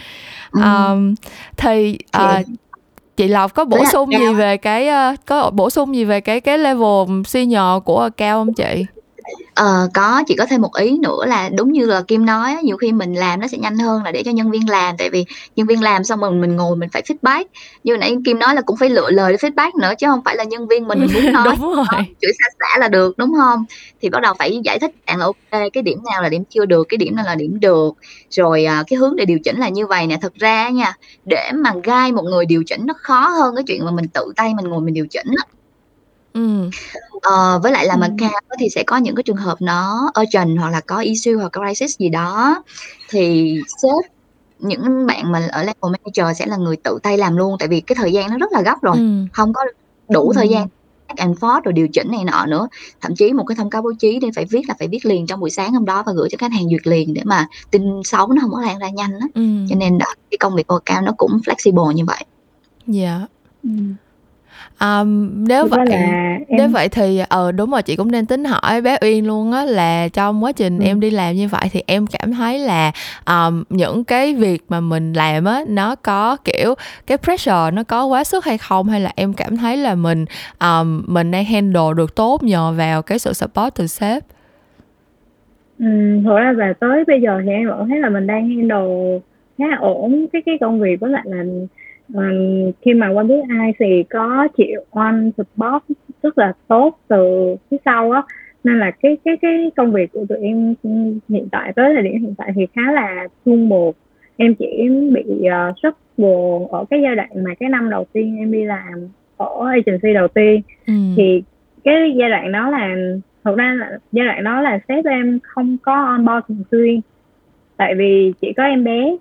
Um, thì uh, chị Lộc có bổ sung gì về cái uh, có bổ sung gì về cái cái level senior của cao không chị? Ờ, có, chỉ có thêm một ý nữa là đúng như là Kim nói nhiều khi mình làm nó sẽ nhanh hơn là để cho nhân viên làm, tại vì nhân viên làm xong rồi mình ngồi mình phải feedback. Như nãy Kim nói là cũng phải lựa lời để feedback nữa chứ không phải là nhân viên mình mình muốn <laughs> nói Đúng rồi. <laughs> chửi xa xả là được, đúng không Thì bắt đầu phải giải thích bạn là ok cái điểm nào là điểm chưa được, cái điểm nào là điểm được, rồi, à, cái hướng để điều chỉnh là như vậy nè. Thực ra nha, để mà gai một người điều chỉnh nó khó hơn cái chuyện mà mình tự tay mình ngồi mình điều chỉnh á. Ừm. Ờ, với lại là mà cao thì sẽ có những cái trường hợp nó urgent hoặc là có issue hoặc crisis gì đó thì sếp những bạn mà ở level manager sẽ là người tự tay làm luôn, tại vì cái thời gian nó rất là gấp rồi, Ừm. không có đủ thời gian back and forth rồi điều chỉnh này nọ nữa. Thậm chí một cái thông cáo báo chí để phải viết là phải viết liền trong buổi sáng hôm đó và gửi cho khách hàng duyệt liền để mà tin xấu nó không có lan ra nhanh á. Cho nên đó, cái công việc cao nó cũng flexible như vậy. Dạ. Ừm. Um, nếu vậy là em... nếu vậy thì ờ đúng rồi chị cũng nên tính hỏi bé Uyên luôn á là trong quá trình ừ. em đi làm như vậy thì em cảm thấy là um, những cái việc mà mình làm á nó có kiểu cái pressure nó có quá sức hay không hay là em cảm thấy là mình um, mình đang handle được tốt nhờ vào cái sự support từ sếp Ừ, thật ra là tới bây giờ thì em vẫn thấy là mình đang handle khá ổn cái cái công việc với lại là um, khi mà quen biết ai thì có chịu on support rất là tốt từ phía sau á. Nên là cái cái cái công việc của tụi em hiện tại tới thời điểm hiện tại thì khá là suôn buộc. Em chỉ bị uh, rất buồn ở cái giai đoạn mà cái năm đầu tiên em đi làm ở agency đầu tiên. Ừ. thì cái giai đoạn đó là thực ra là giai đoạn đó là sếp em không có on board thường xuyên. Tại vì chỉ có em bé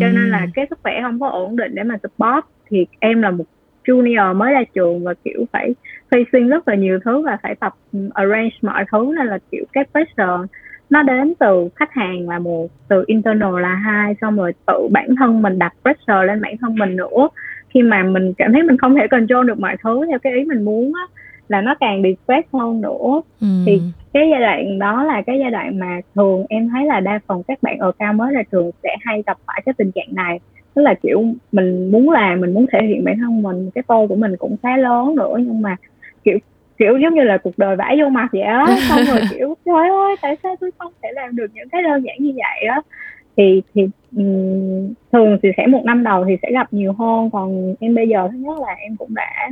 cho nên là cái sức khỏe không có ổn định để mà support. Thì em là một junior mới ra trường và kiểu phải facing rất là nhiều thứ và phải tập arrange mọi thứ. Nên là kiểu cái pressure nó đến từ khách hàng là một từ internal là hai xong rồi tự bản thân mình đặt pressure lên bản thân mình nữa. Khi mà mình cảm thấy mình không thể control được mọi thứ theo cái ý mình muốn á là nó càng stress hơn nữa. Ừ. thì cái giai đoạn đó là cái giai đoạn mà thường em thấy là đa phần các bạn ở cao mới ra trường sẽ hay gặp phải cái tình trạng này. Tức là kiểu mình muốn làm mình muốn thể hiện bản thân mình cái tôi của mình cũng khá lớn nữa nhưng mà kiểu kiểu giống như là cuộc đời vãi vô mặt vậy á. <laughs> Xong rồi kiểu trời ơi tại sao tôi không thể làm được những cái đơn giản như vậy á? Thì thì um, thường thì sẽ một năm đầu thì sẽ gặp nhiều hơn. Còn em bây giờ thứ nhất là em cũng đã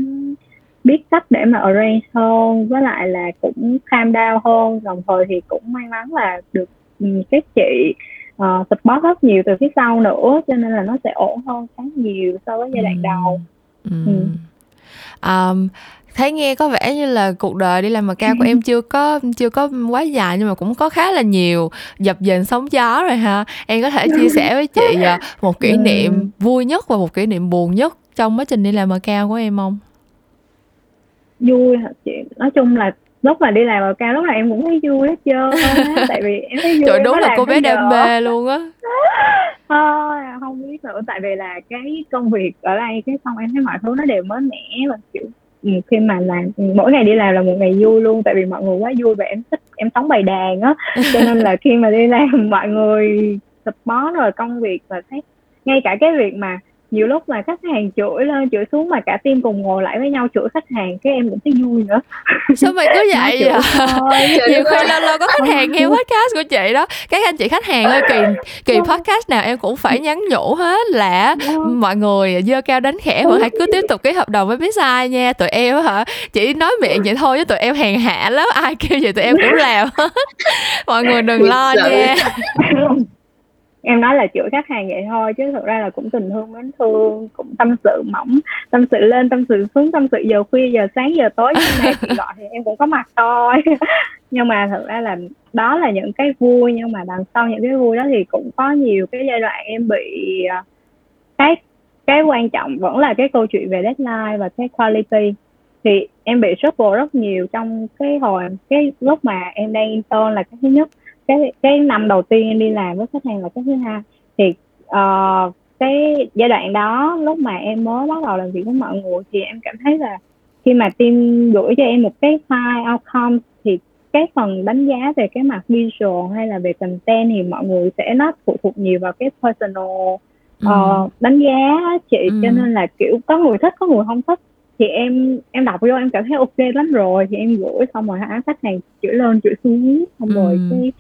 biết cách để mà arrange hơn với lại là cũng calm down hơn đồng thời thì cũng may mắn là được um, các chị uh, support rất nhiều từ phía sau nữa cho nên là nó sẽ ổn hơn khá nhiều so với giai đoạn ừ. đầu ừ. Ừ. Um, thấy nghe có vẻ như là cuộc đời đi làm mà cao của em <laughs> chưa có chưa có quá dài nhưng mà cũng có khá là nhiều dập dềnh sóng gió rồi ha em có thể chia sẻ với chị ờ, một kỷ niệm vui nhất và một kỷ niệm buồn nhất trong quá trình đi làm mà cao của em không vui. Hả chị nói chung là lúc mà đi làm ở cao lúc nào em cũng thấy vui hết trơn <laughs> tại vì em thấy vui trời đúng là cô bé đam mê luôn á. <laughs> Thôi không biết nữa. Tại vì là cái công việc ở đây cái xong em thấy mọi thứ nó đều mới mẻ và kiểu ừ, khi mà làm mỗi ngày đi làm là một ngày vui luôn. Tại vì mọi người quá vui và em thích em sống bày đàn á. Cho nên là khi mà đi làm <laughs> mọi người support rồi công việc và thấy ngay cả cái việc mà nhiều lúc mà khách hàng chửi lên chửi xuống mà cả team cùng ngồi lại với nhau chửi khách hàng cái em cũng thấy vui nữa. <laughs> Sao mày cứ vậy vậy? <laughs> nhiều khi lâu lâu có khách hàng nghe podcast của chị đó. Các anh chị khách hàng ơi kỳ kỳ podcast nào em cũng phải nhắn nhủ hết là mọi người dơ cao đánh khẽ vẫn hãy cứ tiếp tục ký hợp đồng với biết sai nha. Tụi em hả chỉ nói miệng vậy thôi chứ tụi em hèn hạ lắm. Ai kêu vậy tụi em cũng làm hết. <laughs> Mọi người đừng lo nha em nói là chữa khách hàng vậy thôi, chứ thực ra là cũng tình thương mến thương, cũng tâm sự mỏng, tâm sự lên, tâm sự xuống, tâm sự giờ khuya, giờ sáng, giờ tối. Như này chị gọi thì em cũng có mặt thôi. <laughs> Nhưng mà thực ra là đó là những cái vui, nhưng mà đằng sau những cái vui đó thì cũng có nhiều cái giai đoạn em bị à, cái cái quan trọng vẫn là cái câu chuyện về deadline và cái quality. Thì em bị struggle rất nhiều trong cái hồi, cái lúc mà em đang intern là cái thứ nhất cái cái năm đầu tiên em đi làm với khách hàng là cái thứ hai thì uh, cái giai đoạn đó lúc mà em mới bắt đầu làm việc với mọi người thì em cảm thấy là khi mà team gửi cho em một cái file outcome thì cái phần đánh giá về cái mặt visual hay là về content thì mọi người sẽ nó phụ thuộc nhiều vào cái personal uh, đánh giá chị ừ. cho nên là kiểu có người thích có người không thích thì em em đọc vô em cảm thấy ok lắm rồi thì em gửi xong rồi hả khách hàng chửi lên chửi xuống xong ừ. rồi cái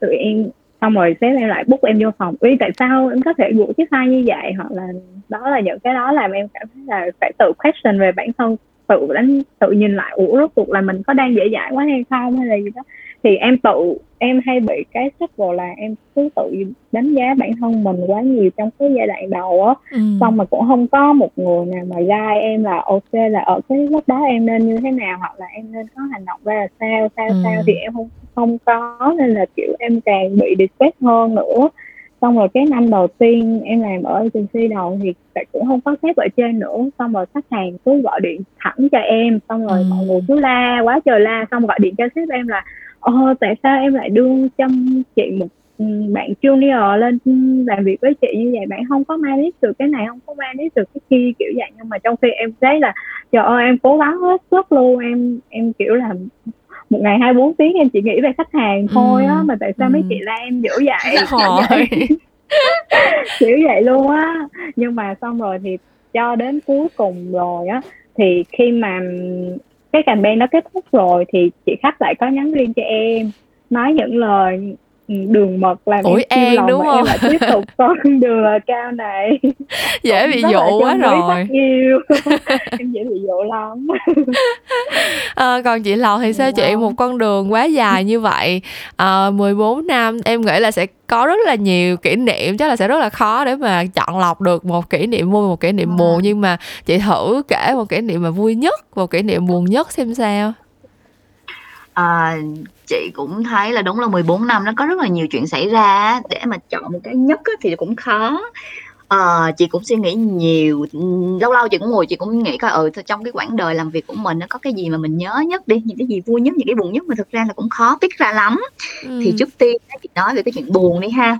tụi em, xong rồi sếp em lại book em vô phòng. Uy tại sao em có thể gũi chiếc file như vậy? Hoặc là đó là những cái đó làm em cảm thấy là phải tự question về bản thân, tự đánh, tự nhìn lại, ủa, rốt cuộc là mình có đang dễ dãi quá hay không, hay là gì đó thì em tự em hay bị cái struggle là em cứ tự đánh giá bản thân mình quá nhiều trong cái giai đoạn đầu á ừ. xong mà cũng không có một người nào mà guide em là ok là ở cái lúc đó em nên như thế nào hoặc là em nên có hành động ra là sao sao ừ. sao thì em không không có nên là kiểu em càng bị distress hơn nữa xong rồi cái năm đầu tiên em làm ở agency đầu thì cũng không có sếp ở trên nữa xong rồi khách hàng cứ gọi điện thẳng cho em xong rồi ừ. mọi người cứ la quá trời la xong gọi điện cho sếp em là ồ tại sao em lại đưa cho chị một ừ, bạn junior lên làm việc với chị như vậy? Bạn không có manage được cái này không có manage được cái kia kiểu vậy. Nhưng mà trong khi em thấy là trời ơi em cố gắng hết sức luôn. Em em kiểu là một ngày hai bốn tiếng em chỉ nghĩ về khách hàng thôi á ừ. mà tại sao ừ. mấy chị la em dữ vậy? <laughs> <laughs> Kiểu vậy luôn á. Nhưng mà xong rồi thì cho đến cuối cùng rồi á thì khi mà cái campaign nó kết thúc rồi thì chị khách lại có nhắn riêng cho em, nói những lời đường mật làm Ủi em An đúng không? em lại tiếp tục <laughs> con đường cao này. Dễ bị dụ quá rồi. yêu. <laughs> Em dễ bị dụ lắm. À, <laughs> còn chị lò thì sao? Chị một con đường quá dài như vậy à, ờ, 14 năm em nghĩ là sẽ có rất là nhiều kỷ niệm chắc là sẽ rất là khó để mà chọn lọc được một kỷ niệm vui một kỷ niệm à. buồn. Nhưng mà chị thử kể một kỷ niệm mà vui nhất một kỷ niệm buồn nhất xem sao à, chị cũng thấy là đúng là 14 năm nó có rất là nhiều chuyện xảy ra để mà chọn một cái nhất thì cũng khó. Ờ, chị cũng suy nghĩ nhiều lâu lâu chị cũng ngồi chị cũng nghĩ coi ừ trong cái quãng đời làm việc của mình nó có cái gì mà mình nhớ nhất đi những cái gì vui nhất những cái buồn nhất mà thực ra là cũng khó biết ra lắm. Ừ. thì trước tiên chị nói về cái chuyện buồn đi ha.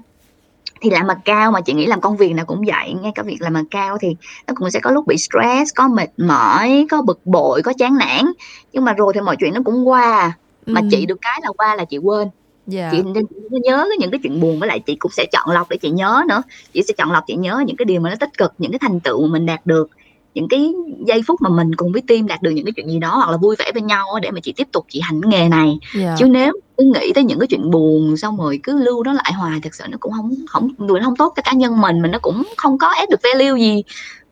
Thì làm mà cao mà chị nghĩ làm công việc nào cũng vậy ngay cả việc làm mà cao thì nó cũng sẽ có lúc bị stress có mệt mỏi có bực bội có chán nản. Nhưng mà rồi thì mọi chuyện nó cũng qua mà ừ. chị được cái là qua là chị quên yeah. chị nên nhớ những cái chuyện buồn với lại chị cũng sẽ chọn lọc để chị nhớ nữa chị sẽ chọn lọc chị nhớ những cái điều mà nó tích cực những cái thành tựu mà mình đạt được những cái giây phút mà mình cùng với team đạt được những cái chuyện gì đó hoặc là vui vẻ bên nhau để mà chị tiếp tục chị hành nghề này yeah. chứ nếu cứ nghĩ tới những cái chuyện buồn xong rồi cứ lưu nó lại hoài thật sự nó cũng không không người nó không tốt cho cá nhân mình mình nó cũng không có ép được value gì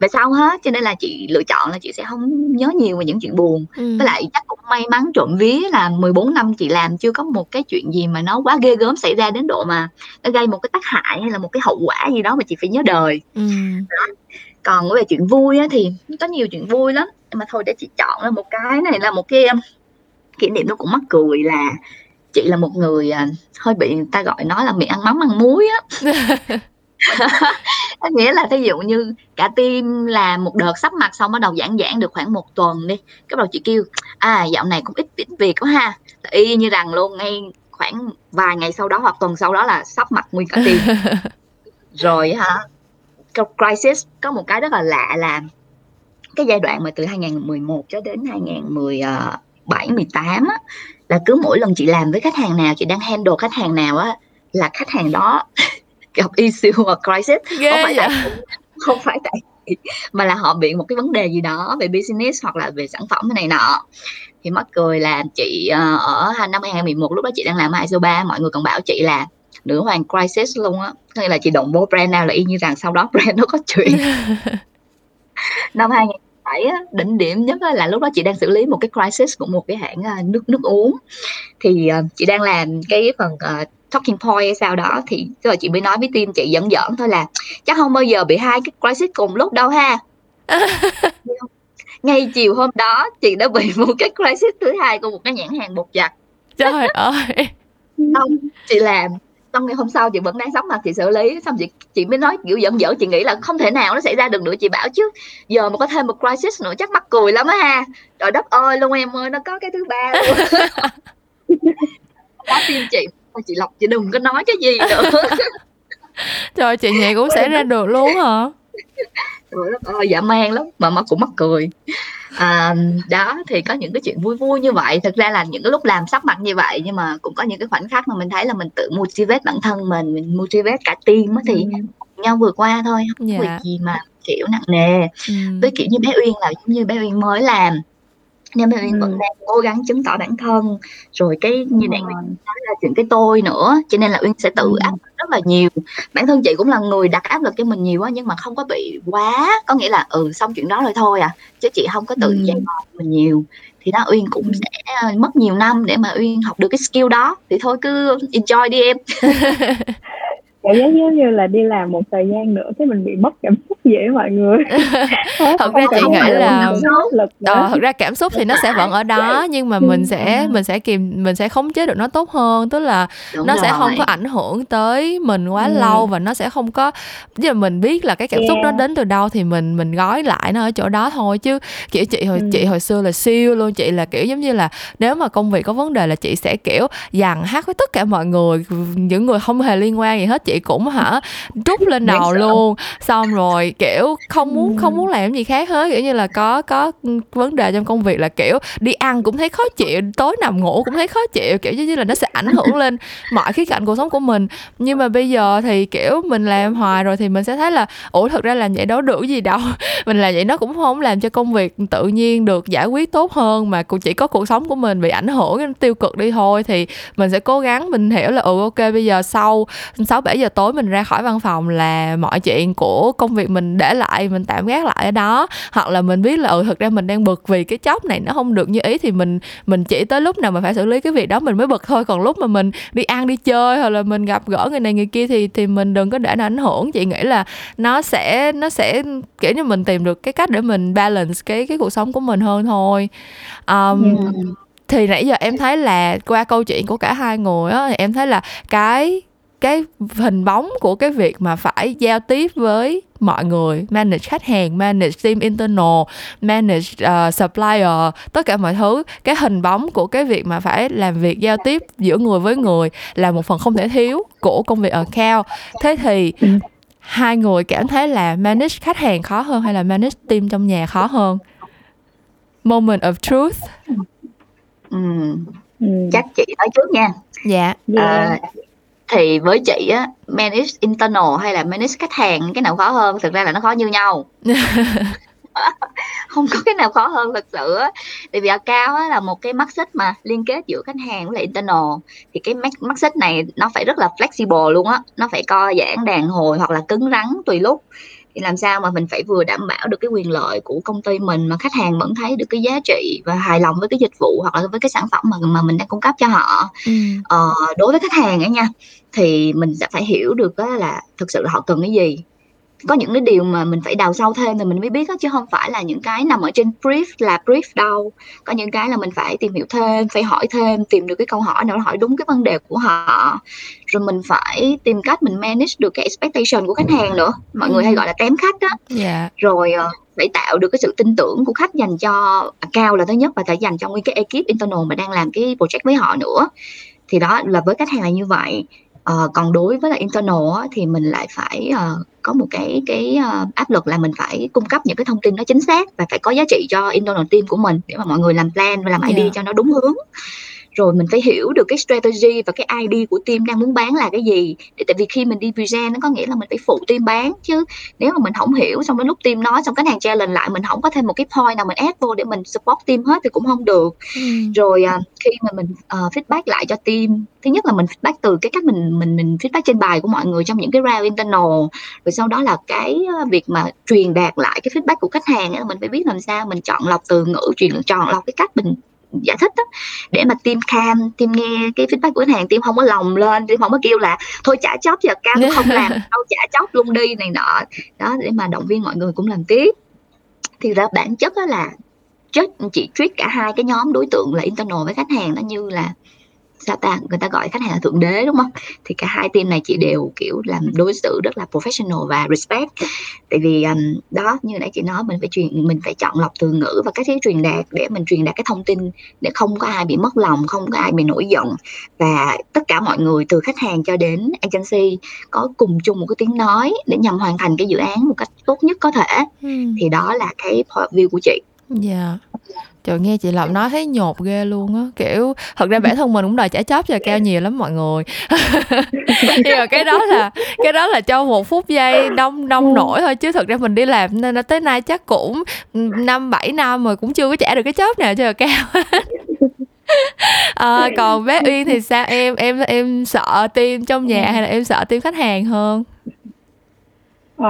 về sau hết. Cho nên là chị lựa chọn là chị sẽ không nhớ nhiều về những chuyện buồn. Ừ. với lại chắc cũng may mắn trộm vía là 14 năm chị làm chưa có một cái chuyện gì mà nó quá ghê gớm xảy ra đến độ mà nó gây một cái tác hại hay là một cái hậu quả gì đó mà chị phải nhớ đời. Ừ. còn về chuyện vui á, thì có nhiều chuyện vui lắm. Mà thôi để chị chọn ra một cái này là một cái um, kỷ niệm nó cũng mắc cười là chị là một người à, hơi bị người ta gọi nó là miệng ăn mắm ăn muối á. <laughs> Nghĩa là thí dụ như cả team làm một đợt sắp mặt xong bắt đầu giảng giảng được khoảng một tuần đi cái đầu chị kêu à dạo này cũng ít ít việc quá ha. Y như rằng luôn ngay khoảng vài ngày sau đó hoặc tuần sau đó là sắp mặt nguyên cả team. <laughs> Rồi hả crisis có một cái rất là lạ là cái giai đoạn mà từ 2011 cho đến 2017 18 á là cứ mỗi lần chị làm với khách hàng nào chị đang handle khách hàng nào á là khách hàng đó <laughs> gặp issue hoặc crisis. Ghê không phải vậy? tại không phải tại mà là họ bị một cái vấn đề gì đó về business hoặc là về sản phẩm này nọ. Thì mắc cười là chị uh, ở năm 2011 lúc đó chị đang làm ISO 3 mọi người còn bảo chị là nữ hoàng crisis luôn á. Nghĩa là chị động vô brand nào là y như rằng sau đó <laughs> brand nó có chuyện. <laughs> Năm 2007 á, đỉnh điểm nhất là lúc đó chị đang xử lý một cái crisis của một cái hãng uh, nước nước uống. Thì uh, chị đang làm cái phần uh, talking point hay sao đó thì rồi chị mới nói với team chị dẫn dẫn thôi là chắc không bao giờ bị hai cái crisis cùng lúc đâu ha. <laughs> Ngay chiều hôm đó chị đã bị một cái crisis thứ hai của một cái nhãn hàng bột giặt. Trời ơi. Xong chị làm xong ngày hôm sau chị vẫn đang sống mặt chị xử lý. Xong chị chị mới nói kiểu dẫn dở chị nghĩ là không thể nào nó xảy ra được nữa chị bảo chứ giờ mà có thêm một crisis nữa chắc mắc cười lắm á ha. Trời đất ơi luôn em ơi nó có cái thứ ba luôn. <laughs> Đó tim chị chị lộc chị đừng có nói cái gì nữa. <laughs> Trời chị nhẹ cũng xảy ra được luôn hả? Trời đất ơi dạ man lắm mà mà cũng mắc cười à, đó thì có những cái chuyện vui vui như vậy thực ra là những cái lúc làm sắp mặt như vậy nhưng mà cũng có những cái khoảnh khắc mà mình thấy là mình tự motivate bản thân mình mình motivate cả team thì ừ. nhau vừa qua thôi không có yeah. việc gì mà kiểu nặng nề ừ. với kiểu như bé uyên là giống như bé uyên mới làm nhưng mà mình ừ. vẫn đang cố gắng chứng tỏ bản thân rồi cái như nãy nói là chuyện cái tôi nữa cho nên là uyên sẽ tự ừ. áp rất là nhiều bản thân chị cũng là người đặt áp lực cho mình nhiều quá nhưng mà không có bị quá có nghĩa là ừ xong chuyện đó rồi thôi à chứ chị không có tự ừ. dạy mình nhiều thì đó uyên cũng ừ. sẽ ờ, mất nhiều năm để mà uyên học được cái skill đó thì thôi cứ enjoy đi em <laughs> cảm giác giống như là đi làm một thời gian nữa cái mình bị mất cảm xúc dễ mọi người <laughs> thật ra chị nghĩ là ờ, thật ra cảm xúc thì nó sẽ vẫn ở đó nhưng mà mình sẽ mình sẽ kìm mình sẽ khống chế được nó tốt hơn tức là Đúng nó rồi. sẽ không có ảnh hưởng tới mình quá ừ. lâu và nó sẽ không có chứ mình biết là cái cảm yeah. xúc đó đến từ đâu thì mình mình gói lại nó ở chỗ đó thôi chứ kiểu chị hồi ừ. chị hồi xưa là siêu luôn chị là kiểu giống như là nếu mà công việc có vấn đề là chị sẽ kiểu dằn hát với tất cả mọi người những người không hề liên quan gì hết chị chị cũng hả trút lên đầu luôn. Xong rồi kiểu không muốn không muốn làm gì khác hết. Kiểu như là có có vấn đề trong công việc là kiểu đi ăn cũng thấy khó chịu tối nằm ngủ cũng thấy khó chịu. Kiểu như là nó sẽ ảnh hưởng lên mọi khía cạnh cuộc sống của mình. Nhưng mà bây giờ thì kiểu mình làm hoài rồi thì mình sẽ thấy là ủa thật ra làm vậy đâu được gì đâu. <laughs> Mình làm vậy nó cũng không làm cho công việc tự nhiên được giải quyết tốt hơn mà cũng chỉ có cuộc sống của mình bị ảnh hưởng tiêu cực đi thôi. Thì mình sẽ cố gắng mình hiểu là ừ ok bây giờ sau sáu bảy giờ tối mình ra khỏi văn phòng là mọi chuyện của công việc mình để lại mình tạm gác lại ở đó. Hoặc là mình biết là ừ thực ra mình đang bực vì cái job này nó không được như ý thì mình mình chỉ tới lúc nào mà phải xử lý cái việc đó mình mới bực thôi. Còn lúc mà mình đi ăn đi chơi hoặc là mình gặp gỡ người này người kia thì thì mình đừng có để nó ảnh hưởng. Chị nghĩ là nó sẽ nó sẽ kiểu như mình tìm được cái cách để mình balance cái cái cuộc sống của mình hơn thôi. Um, yeah thì nãy giờ em thấy là qua câu chuyện của cả hai người á em thấy là cái cái hình bóng của cái việc mà phải giao tiếp với mọi người manage khách hàng manage team internal manage uh, supplier tất cả mọi thứ cái hình bóng của cái việc mà phải làm việc giao tiếp giữa người với người là một phần không thể thiếu của công việc ở cao thế thì hai người cảm thấy là manage khách hàng khó hơn hay là manage team trong nhà khó hơn moment of truth ừ. Ừ. chắc chị nói trước nha dạ yeah. Dạ. à, thì với chị á manage internal hay là manage khách hàng cái nào khó hơn? Thực ra là nó khó như nhau. <laughs> Không có cái nào khó hơn thật sự á. Tại vì cao á là một cái mắt xích mà liên kết giữa khách hàng với lại internal. Thì cái mắt xích này nó phải rất là flexible luôn á. Nó phải co giãn đàn hồi hoặc là cứng rắn tùy lúc. Thì làm sao mà mình phải vừa đảm bảo được cái quyền lợi của công ty mình mà khách hàng vẫn thấy được cái giá trị và hài lòng với cái dịch vụ hoặc là với cái sản phẩm mà mà mình đang cung cấp cho họ. Ừ. ờ, đối với khách hàng ấy nha thì mình sẽ phải hiểu được đó là thực sự là họ cần cái gì. Có những cái điều mà mình phải đào sâu thêm thì mình mới biết đó, chứ không phải là những cái nằm ở trên brief là brief đâu. Có những cái là mình phải tìm hiểu thêm phải hỏi thêm tìm được cái câu hỏi nào hỏi đúng cái vấn đề của họ. Rồi mình phải tìm cách mình manage được cái expectation của khách hàng nữa. Mọi người hay gọi là tém khách đó yeah. Dạ. rồi uh, phải tạo được cái sự tin tưởng của khách dành cho cao là thứ nhất và phải dành cho nguyên cái ekip internal mà đang làm cái project với họ nữa. Thì đó là với khách hàng là như vậy uh, còn đối với là internal á, thì mình lại phải uh, có một cái cái uh, áp lực là mình phải cung cấp những cái thông tin nó chính xác và phải có giá trị cho internal team của mình để mà mọi người làm plan và làm yeah. idea cho nó đúng hướng rồi mình phải hiểu được cái strategy và cái ID của team đang muốn bán là cái gì. Để tại vì khi mình đi present nó có nghĩa là mình phải phụ team bán chứ. Nếu mà mình không hiểu xong đến lúc team nói xong cái hàng challenge lại mình không có thêm một cái point nào mình add vô để mình support team hết thì cũng không được. Ừ. rồi uh, khi mà mình uh, feedback lại cho team thứ nhất là mình feedback từ cái cách mình mình mình feedback trên bài của mọi người trong những cái round internal. Rồi sau đó là cái việc mà truyền đạt lại cái feedback của khách hàng ấy, mình phải biết làm sao mình chọn lọc từ ngữ truyền chọn lọc cái cách mình giải thích đó, để mà team cam team nghe cái feedback của khách hàng team không có lòng lên team không có kêu là thôi trả chóp giờ cam không làm <laughs> đâu trả chóp luôn đi này nọ. Đó để mà động viên mọi người cũng làm tiếp. Thì ra bản chất đó là chất chị treat cả hai cái nhóm đối tượng là internal với khách hàng nó như là sao ta? Người ta gọi khách hàng là thượng đế đúng không? Thì cả hai team này chị đều kiểu làm đối xử rất là professional và respect. Tại vì um, đó như nãy chị nói mình phải truyền mình phải chọn lọc từ ngữ và cách thức truyền đạt để mình truyền đạt cái thông tin để không có ai bị mất lòng không có ai bị nổi giận. Và tất cả mọi người từ khách hàng cho đến agency có cùng chung một cái tiếng nói để nhằm hoàn thành cái dự án một cách tốt nhất có thể. Ừ. thì đó là cái point view của chị. Dạ. yeah. Trời nghe chị Lộc nói thấy nhột ghê luôn á. Kiểu thật ra bản thân mình cũng đòi trả chóp cho cao nhiều lắm mọi người. <laughs> Nhưng mà cái đó là Cái đó là cho một phút giây đông đông nổi thôi Chứ thật ra mình đi làm nên là tới nay chắc cũng năm bảy năm rồi cũng chưa có trả được cái chóp nào cho cao à, <laughs> còn bé Uyên thì sao? Em em em sợ tim trong nhà hay là em sợ tim khách hàng hơn Ờ,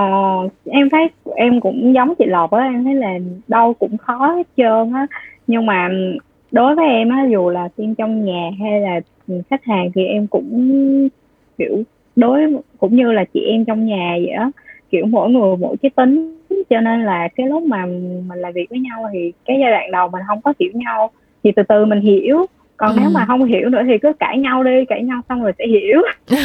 em thấy em cũng giống chị Lộc á, em thấy là đâu cũng khó hết trơn á. Nhưng mà đối với em á, dù là team trong nhà hay là khách hàng thì em cũng kiểu đối cũng như là chị em trong nhà vậy á, kiểu mỗi người mỗi cái tính cho nên là cái lúc mà mình làm việc với nhau thì cái giai đoạn đầu mình không có hiểu nhau thì từ từ mình hiểu còn ừ. nếu mà không hiểu nữa thì cứ cãi nhau đi cãi nhau xong rồi sẽ hiểu. <laughs>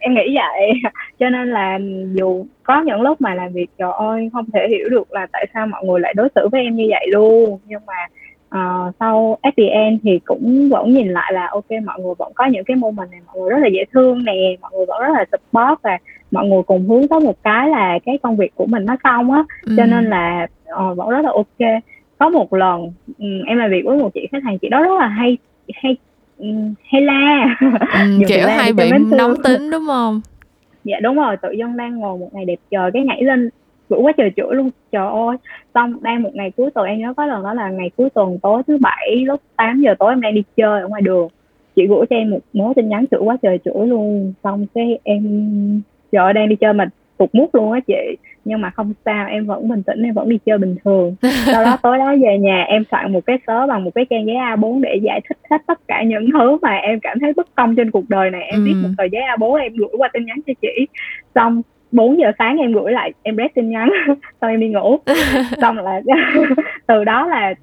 Em nghĩ vậy. Cho nên là dù có những lúc mà làm việc trời ơi không thể hiểu được là tại sao mọi người lại đối xử với em như vậy luôn. Nhưng mà uh, sau end thì cũng vẫn nhìn lại là ok mọi người vẫn có những cái moment này mọi người rất là dễ thương nè mọi người vẫn rất là support và mọi người cùng hướng tới một cái là cái công việc của mình nó xong á. Ừ. cho nên là uh, vẫn rất là ok. Có một lần um, em làm việc với một chị khách hàng chị đó rất là hay hay hay la. Ừ, <laughs> kiểu hay bị nóng tính đúng không? Dạ đúng rồi tự dân đang ngồi một ngày đẹp trời cái nhảy lên chửi quá trời chửi luôn. Trời ơi xong đang một ngày cuối tuần em nhớ có lần đó là ngày cuối tuần tối thứ bảy lúc 8 giờ tối em đang đi chơi ở ngoài đường. Chị gửi cho em một mớ tin nhắn chửi quá trời chửi luôn. Xong cái em trời đang đi chơi mà tụt mút luôn á chị nhưng mà không sao em vẫn bình tĩnh em vẫn đi chơi bình thường. <laughs> Sau đó tối đó về nhà em soạn một cái sớ bằng một cái trang giấy A4 để giải thích hết tất cả những thứ mà em cảm thấy bất công trên cuộc đời này. Em ừ. viết một tờ giấy A4 em gửi qua tin nhắn cho chị. Xong 4 giờ sáng em gửi lại em rep tin nhắn. <laughs> Xong em đi ngủ. <laughs> Xong là từ đó là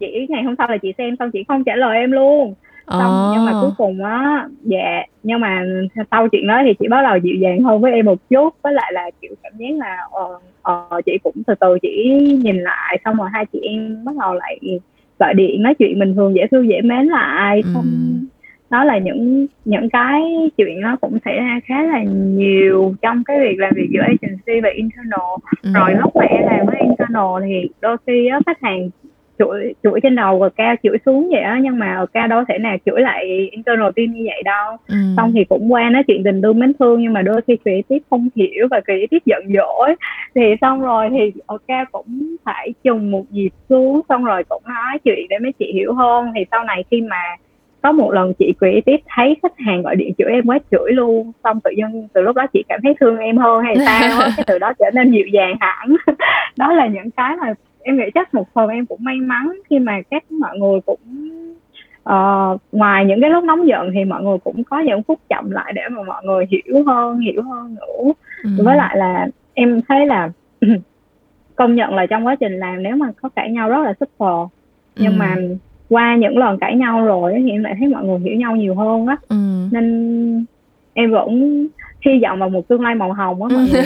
chị ngày hôm sau là chị xem xong chị không trả lời em luôn xong nhưng mà cuối cùng á dạ nhưng mà sau chuyện đó thì chị bắt đầu dịu dàng hơn với em một chút với lại là kiểu cảm giác là ờ, ờ, chị cũng từ từ chỉ nhìn lại xong rồi hai chị em bắt đầu lại gọi điện nói chuyện bình thường dễ thương dễ mến lại Ừ. xong đó là những những cái chuyện nó cũng xảy ra khá là nhiều trong cái việc làm việc giữa agency và internal Ừ. rồi lúc mà em làm với internal thì đôi khi á, khách hàng chửi chửi trên đầu rồi cao chửi xuống vậy á nhưng mà cao đâu thể nào chửi lại internal team như vậy đâu. Ừ. xong thì cũng qua nói chuyện tình thương mến thương nhưng mà đôi khi creative không hiểu và creative giận dỗi. Thì xong rồi thì ok cũng phải trùng một dịp xuống xong rồi cũng nói chuyện để mấy chị hiểu hơn. Thì sau này khi mà có một lần chị creative thấy khách hàng gọi điện chửi em quá chửi luôn xong tự nhiên từ lúc đó chị cảm thấy thương em hơn hay sao <laughs> cái từ đó trở nên dịu dàng hẳn. <laughs> Đó là những cái mà em nghĩ chắc một phần em cũng may mắn khi mà các mọi người cũng ờ, ngoài những cái lúc nóng giận thì mọi người cũng có những phút chậm lại để mà mọi người hiểu hơn hiểu hơn nữa Ừ. với lại là em thấy là <clears throat> công nhận là trong quá trình làm nếu mà có cãi nhau rất là support nhưng Ừ. mà qua những lần cãi nhau rồi thì em lại thấy mọi người hiểu nhau nhiều hơn á Ừ. nên em vẫn hy vọng vào một tương lai màu hồng á mọi người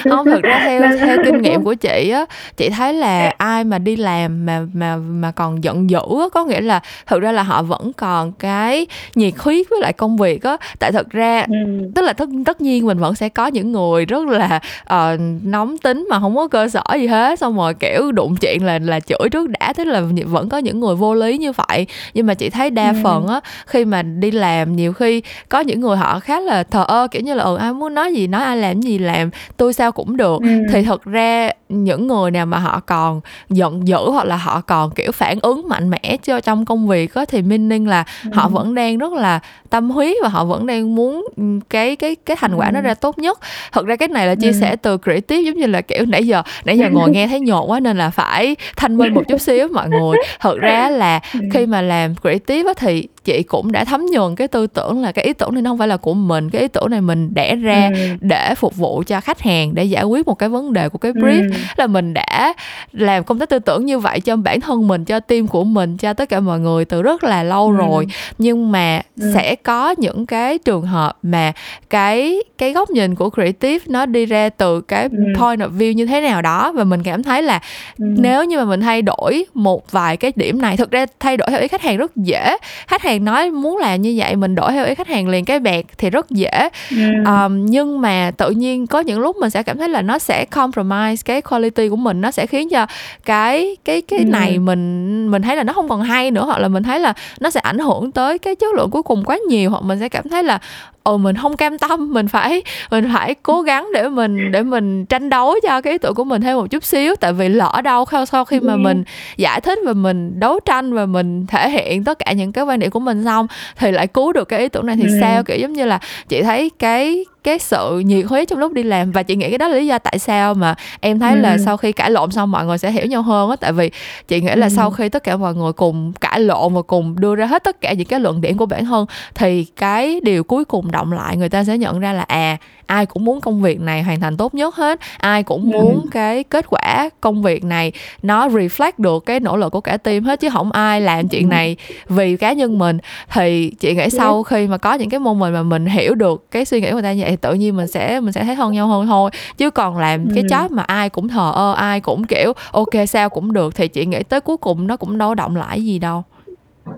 <laughs> không thực ra theo theo kinh nghiệm của chị á chị thấy là ai mà đi làm mà mà mà còn giận dữ á có nghĩa là thực ra là họ vẫn còn cái nhiệt huyết với lại công việc á tại thực ra ừ. tức là tất tất nhiên mình vẫn sẽ có những người rất là ờ, nóng tính mà không có cơ sở gì hết xong rồi kiểu đụng chuyện là là chửi trước đã tức là vẫn có những người vô lý như vậy nhưng mà chị thấy đa Ừ. phần á khi mà đi làm nhiều khi có những người họ khá là thờ ơ kiểu như là ừ ai muốn nói gì nói ai làm gì làm tôi sao cũng được Ừ. thì thật ra những người nào mà họ còn giận dữ hoặc là họ còn kiểu phản ứng mạnh mẽ cho trong công việc á thì meaning là họ Ừ. vẫn đang rất là tâm huyết và họ vẫn đang muốn ừ, cái cái cái thành quả nó Ừ. ra tốt nhất thật ra cái này là chia Ừ. sẻ từ creative giống như là kiểu nãy giờ nãy giờ ngồi <laughs> nghe thấy nhột quá nên là phải thanh minh một chút xíu mọi người thật ra là Ừ. khi mà làm creative á thì chị cũng đã thấm nhuần cái tư tưởng là cái ý tưởng này nó không phải là của mình cái ý tưởng này mình đẻ ra Ừ. để phục vụ cho khách hàng để giải quyết một cái vấn đề của cái brief Ừ. là mình đã làm công tác tư tưởng như vậy cho bản thân mình cho team của mình cho tất cả mọi người từ rất là lâu Ừ. rồi nhưng mà Ừ. sẽ có những cái trường hợp mà cái cái góc nhìn của creative nó đi ra từ cái Ừ. point of view như thế nào đó và mình cảm thấy là Ừ. nếu như mà mình thay đổi một vài cái điểm này thực ra thay đổi theo ý khách hàng rất dễ khách hàng nói muốn làm như vậy mình đổi theo ý khách hàng liền cái bẹt thì rất dễ Ừ. um, nhưng mà tự nhiên có những lúc mình sẽ cảm thấy là nó sẽ compromise cái quality của mình nó sẽ khiến cho cái cái cái Ừ. này mình mình thấy là nó không còn hay nữa hoặc là mình thấy là nó sẽ ảnh hưởng tới cái chất lượng cuối cùng quá nhiều hoặc mình sẽ cảm thấy là ồ mình không cam tâm mình phải mình phải cố gắng để mình để mình tranh đấu cho cái ý tưởng của mình thêm một chút xíu. Tại vì lỡ đâu sau khi mà mình giải thích và mình đấu tranh và mình thể hiện tất cả những cái quan điểm của mình xong thì lại cứu được cái ý tưởng này thì Ừ. sao? Kiểu giống như là chị thấy cái cái sự nhiệt huyết trong lúc đi làm và chị nghĩ cái đó là lý do tại sao mà em thấy là Ừ. sau khi cãi lộn xong mọi người sẽ hiểu nhau hơn á tại vì chị nghĩ là Ừ. sau khi tất cả mọi người cùng cãi lộn và cùng đưa ra hết tất cả những cái luận điểm của bản thân thì cái điều cuối cùng động lại người ta sẽ nhận ra là à ai cũng muốn công việc này hoàn thành tốt nhất hết ai cũng Ừ. muốn cái kết quả công việc này nó reflect được cái nỗ lực của cả team hết chứ không ai làm chuyện Ừ. này vì cá nhân mình thì chị nghĩ sau khi mà có những cái moment mà mình hiểu được cái suy nghĩ của người ta như vậy thì tự nhiên mình sẽ mình sẽ thấy thân nhau hơn thôi chứ còn làm cái Ừ. job mà ai cũng thờ ơ ai cũng kiểu ok sao cũng được thì chị nghĩ tới cuối cùng nó cũng đâu động lại gì đâu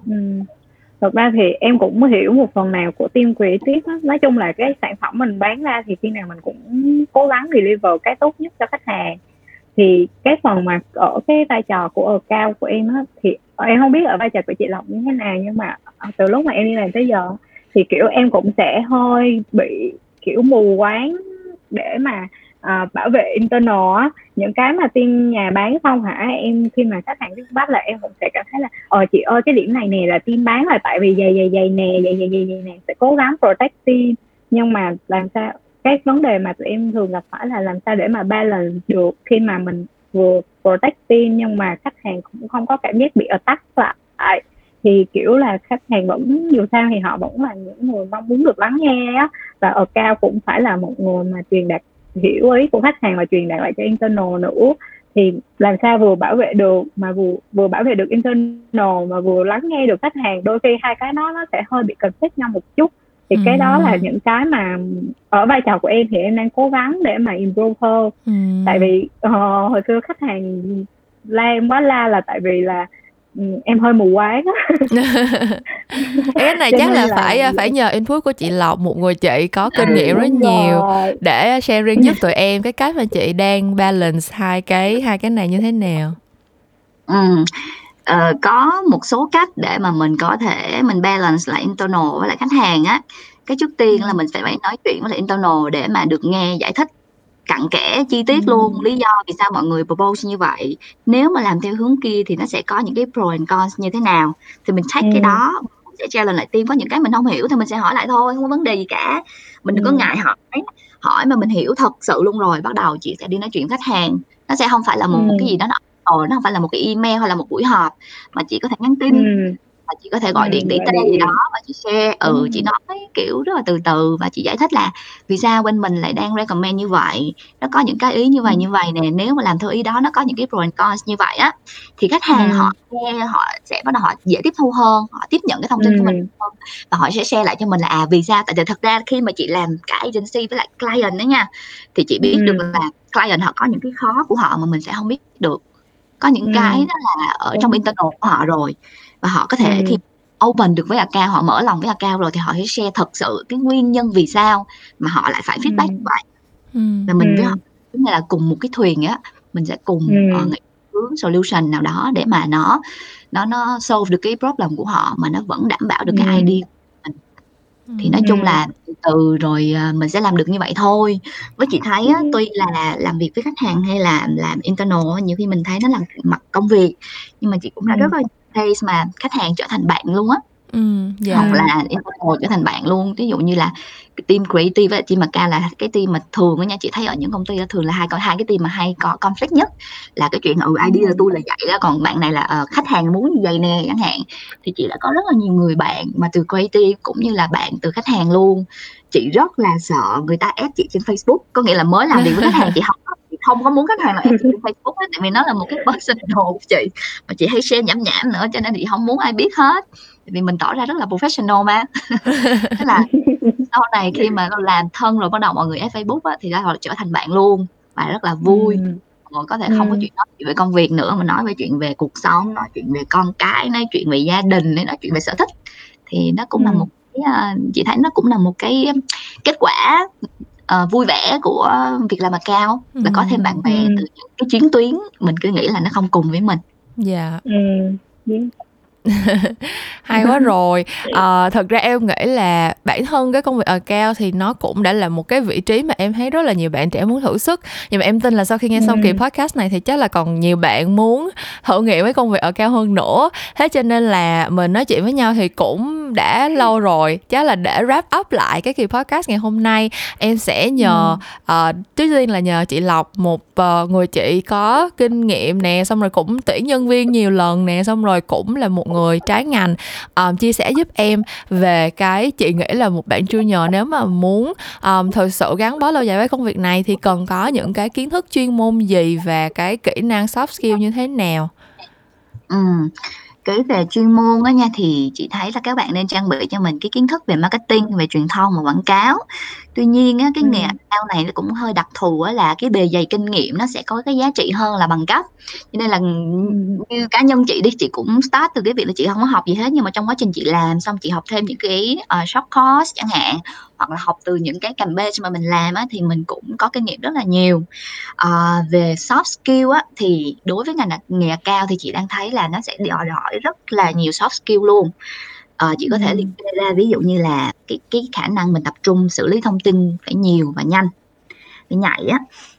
Ừ. Thật ra thì em cũng hiểu một phần nào của team creative á. Nói chung là cái sản phẩm mình bán ra thì khi nào mình cũng cố gắng deliver cái tốt nhất cho khách hàng thì cái phần mà ở cái vai trò của ở cao của em á thì em không biết ở vai trò của chị Lộc như thế nào nhưng mà từ lúc mà em đi làm tới giờ thì kiểu em cũng sẽ hơi bị kiểu mù quáng để mà à, bảo vệ internal á. Những cái mà tiên nhà bán không hả? Em khi mà khách hàng feedback là em cũng sẽ cảm thấy là ờ chị ơi cái điểm này nè là tiên bán là tại vì dày dày dày nè dày dày dày dày nè sẽ cố gắng protect tiên nhưng mà làm sao cái vấn đề mà tụi em thường gặp phải là làm sao để mà balance được khi mà mình vừa protect team nhưng mà khách hàng cũng không có cảm giác bị attack lại thì kiểu là khách hàng vẫn dù sao thì họ vẫn là những người mong muốn được lắng nghe á. Và ở cao cũng phải là một người mà truyền đạt hiểu ý của khách hàng và truyền đạt lại cho internal nữa. Thì làm sao vừa bảo vệ được mà vừa vừa bảo vệ được internal mà vừa lắng nghe được khách hàng? Đôi khi hai cái đó nó sẽ hơi bị conflict nhau một chút. Thì ừ. cái đó là những cái mà ở vai trò của em thì em đang cố gắng để mà improve hơn. Ừ. tại vì uh, hồi xưa khách hàng la em quá la là tại vì là Ừ, em hơi mù quáng cái <laughs> này chắc là, là phải phải nhờ input của chị Lộc một người chị có kinh nghiệm rất nhiều để sharing giúp <laughs> tụi em cái cách mà chị đang balance hai cái hai cái này như thế nào. Ừ. Ờ, có một số cách để mà mình có thể mình balance lại internal với lại khách hàng á. Cái trước tiên là mình phải phải nói chuyện với lại internal để mà được nghe giải thích cặn kẽ chi tiết luôn. Lý do vì sao mọi người propose như vậy. Nếu mà làm theo hướng kia thì nó sẽ có những cái pro and cons như thế nào. Thì mình check ừ. cái đó sẽ lần lại tim có những cái mình không hiểu thì mình sẽ hỏi lại thôi không có vấn đề gì cả. Mình đừng ừ. có ngại hỏi. Hỏi mà mình hiểu thật sự luôn rồi bắt đầu chị sẽ đi nói chuyện khách hàng. Nó sẽ không phải là một, ừ. cái gì đó nó nó không phải là một cái email hay là một buổi họp mà chị có thể nhắn tin. Ừ và chị có thể gọi điện để tên gì đó và chị share. Ừ chị nói kiểu rất là từ từ và chị giải thích là vì sao bên mình lại đang recommend như vậy. Nó có những cái ý như vậy như vậy nè nếu mà làm theo ý đó nó có những cái pro and cons như vậy á thì khách hàng họ nghe họ sẽ bắt đầu họ dễ tiếp thu hơn họ tiếp nhận cái thông tin của mình hơn và họ sẽ share lại cho mình là à vì sao? Tại vì thật ra khi mà chị làm cả agency với lại client đó nha thì chị biết được là client họ có những cái khó của họ mà mình sẽ không biết được. Có những cái đó là ở trong internal của họ rồi và họ có thể ừ. khi open được với account họ mở lòng với account rồi thì họ sẽ share thật sự cái nguyên nhân vì sao mà họ lại phải feedback ừ. vậy ừ. và mình với họ chúng là cùng một cái thuyền á mình sẽ cùng ừ. uh, hướng solution nào đó để mà nó nó nó solve được cái problem của họ mà nó vẫn đảm bảo được ừ. cái idea thì nói chung là từ từ rồi à, mình sẽ làm được như vậy thôi với chị thấy á, tuy là làm việc với khách hàng hay là làm internal nhiều khi mình thấy nó là mặt công việc nhưng mà chị cũng đã rất là case mà khách hàng trở thành bạn luôn á. Ừ, yeah. hoặc là internal trở thành bạn luôn ví dụ như là team creative với team ca là cái team mà thường nha chị thấy ở những công ty đó thường là hai hai cái team mà hay có conflict nhất là cái chuyện ừ idea là tôi là vậy đó còn bạn này là uh, khách hàng muốn như vậy nè chẳng hạn. Thì chị đã có rất là nhiều người bạn mà từ creative cũng như là bạn từ khách hàng luôn. Chị rất là sợ người ta ép chị trên Facebook có nghĩa là mới làm việc với khách hàng chị <laughs> không không có muốn khách hàng nào ép trên Facebook ấy, tại vì nó là một cái personal <laughs> của chị. Mà chị hay share nhảm nhảm nữa cho nên chị không muốn ai biết hết. Vì mình tỏ ra rất là professional mà. <laughs> Thế là sau này khi mà làm thân rồi bắt đầu mọi người ép Facebook á, thì họ trở thành bạn luôn. Và rất là vui. Ừ. mọi có thể không có chuyện nói chuyện về công việc nữa mà nói về chuyện về cuộc sống nói chuyện về con cái nói chuyện về gia đình nói chuyện về sở thích. Thì nó cũng ừ. là một cái uh, chị thấy nó cũng là một cái kết quả uh, vui vẻ của việc làm cao là có thêm bạn bè ừ. từ những cái chuyến tuyến mình cứ nghĩ là nó không cùng với mình dạ yeah. ừ hay quá rồi. À, thật ra em nghĩ là bản thân cái công việc ở cao thì nó cũng đã là một cái vị trí mà em thấy rất là nhiều bạn trẻ muốn thử sức. Nhưng mà em tin là sau khi nghe xong kỳ podcast này thì chắc là còn nhiều bạn muốn thử nghiệm với công việc ở cao hơn nữa. Thế cho nên là mình nói chuyện với nhau thì cũng đã lâu rồi. Chắc là để wrap up lại cái kỳ podcast ngày hôm nay em sẽ nhờ ừ. uh, trước tiên là nhờ chị lộc một uh, người chị có kinh nghiệm nè xong rồi cũng tuyển nhân viên nhiều lần nè xong rồi cũng là một người người trái ngành um, chia sẻ giúp em về cái chị nghĩ là một bạn junior nếu mà muốn um, thực sự gắn bó lâu dài với công việc này thì cần có những cái kiến thức chuyên môn gì và cái kỹ năng soft skill như thế nào? Ừ cái về chuyên môn á nha thì chị thấy là các bạn nên trang bị cho mình cái kiến thức về marketing về truyền thông và quảng cáo tuy nhiên á cái nghề ừ. cao này nó cũng hơi đặc thù á là cái bề dày kinh nghiệm nó sẽ có cái giá trị hơn là bằng cấp. Cho nên là như cá nhân chị đi chị cũng start từ cái việc là chị không có học gì hết nhưng mà trong quá trình chị làm xong chị học thêm những cái uh, short course chẳng hạn hoặc là học từ những cái campaign mà mình làm á thì mình cũng có kinh nghiệm rất là nhiều. À, về soft skill á thì đối với ngành nghề cao thì chị đang thấy là nó sẽ đòi hỏi rất là nhiều soft skill luôn à, chị có thể liệt kê ra ví dụ như là cái cái khả năng mình tập trung xử lý thông tin phải nhiều và nhanh phải nhạy á.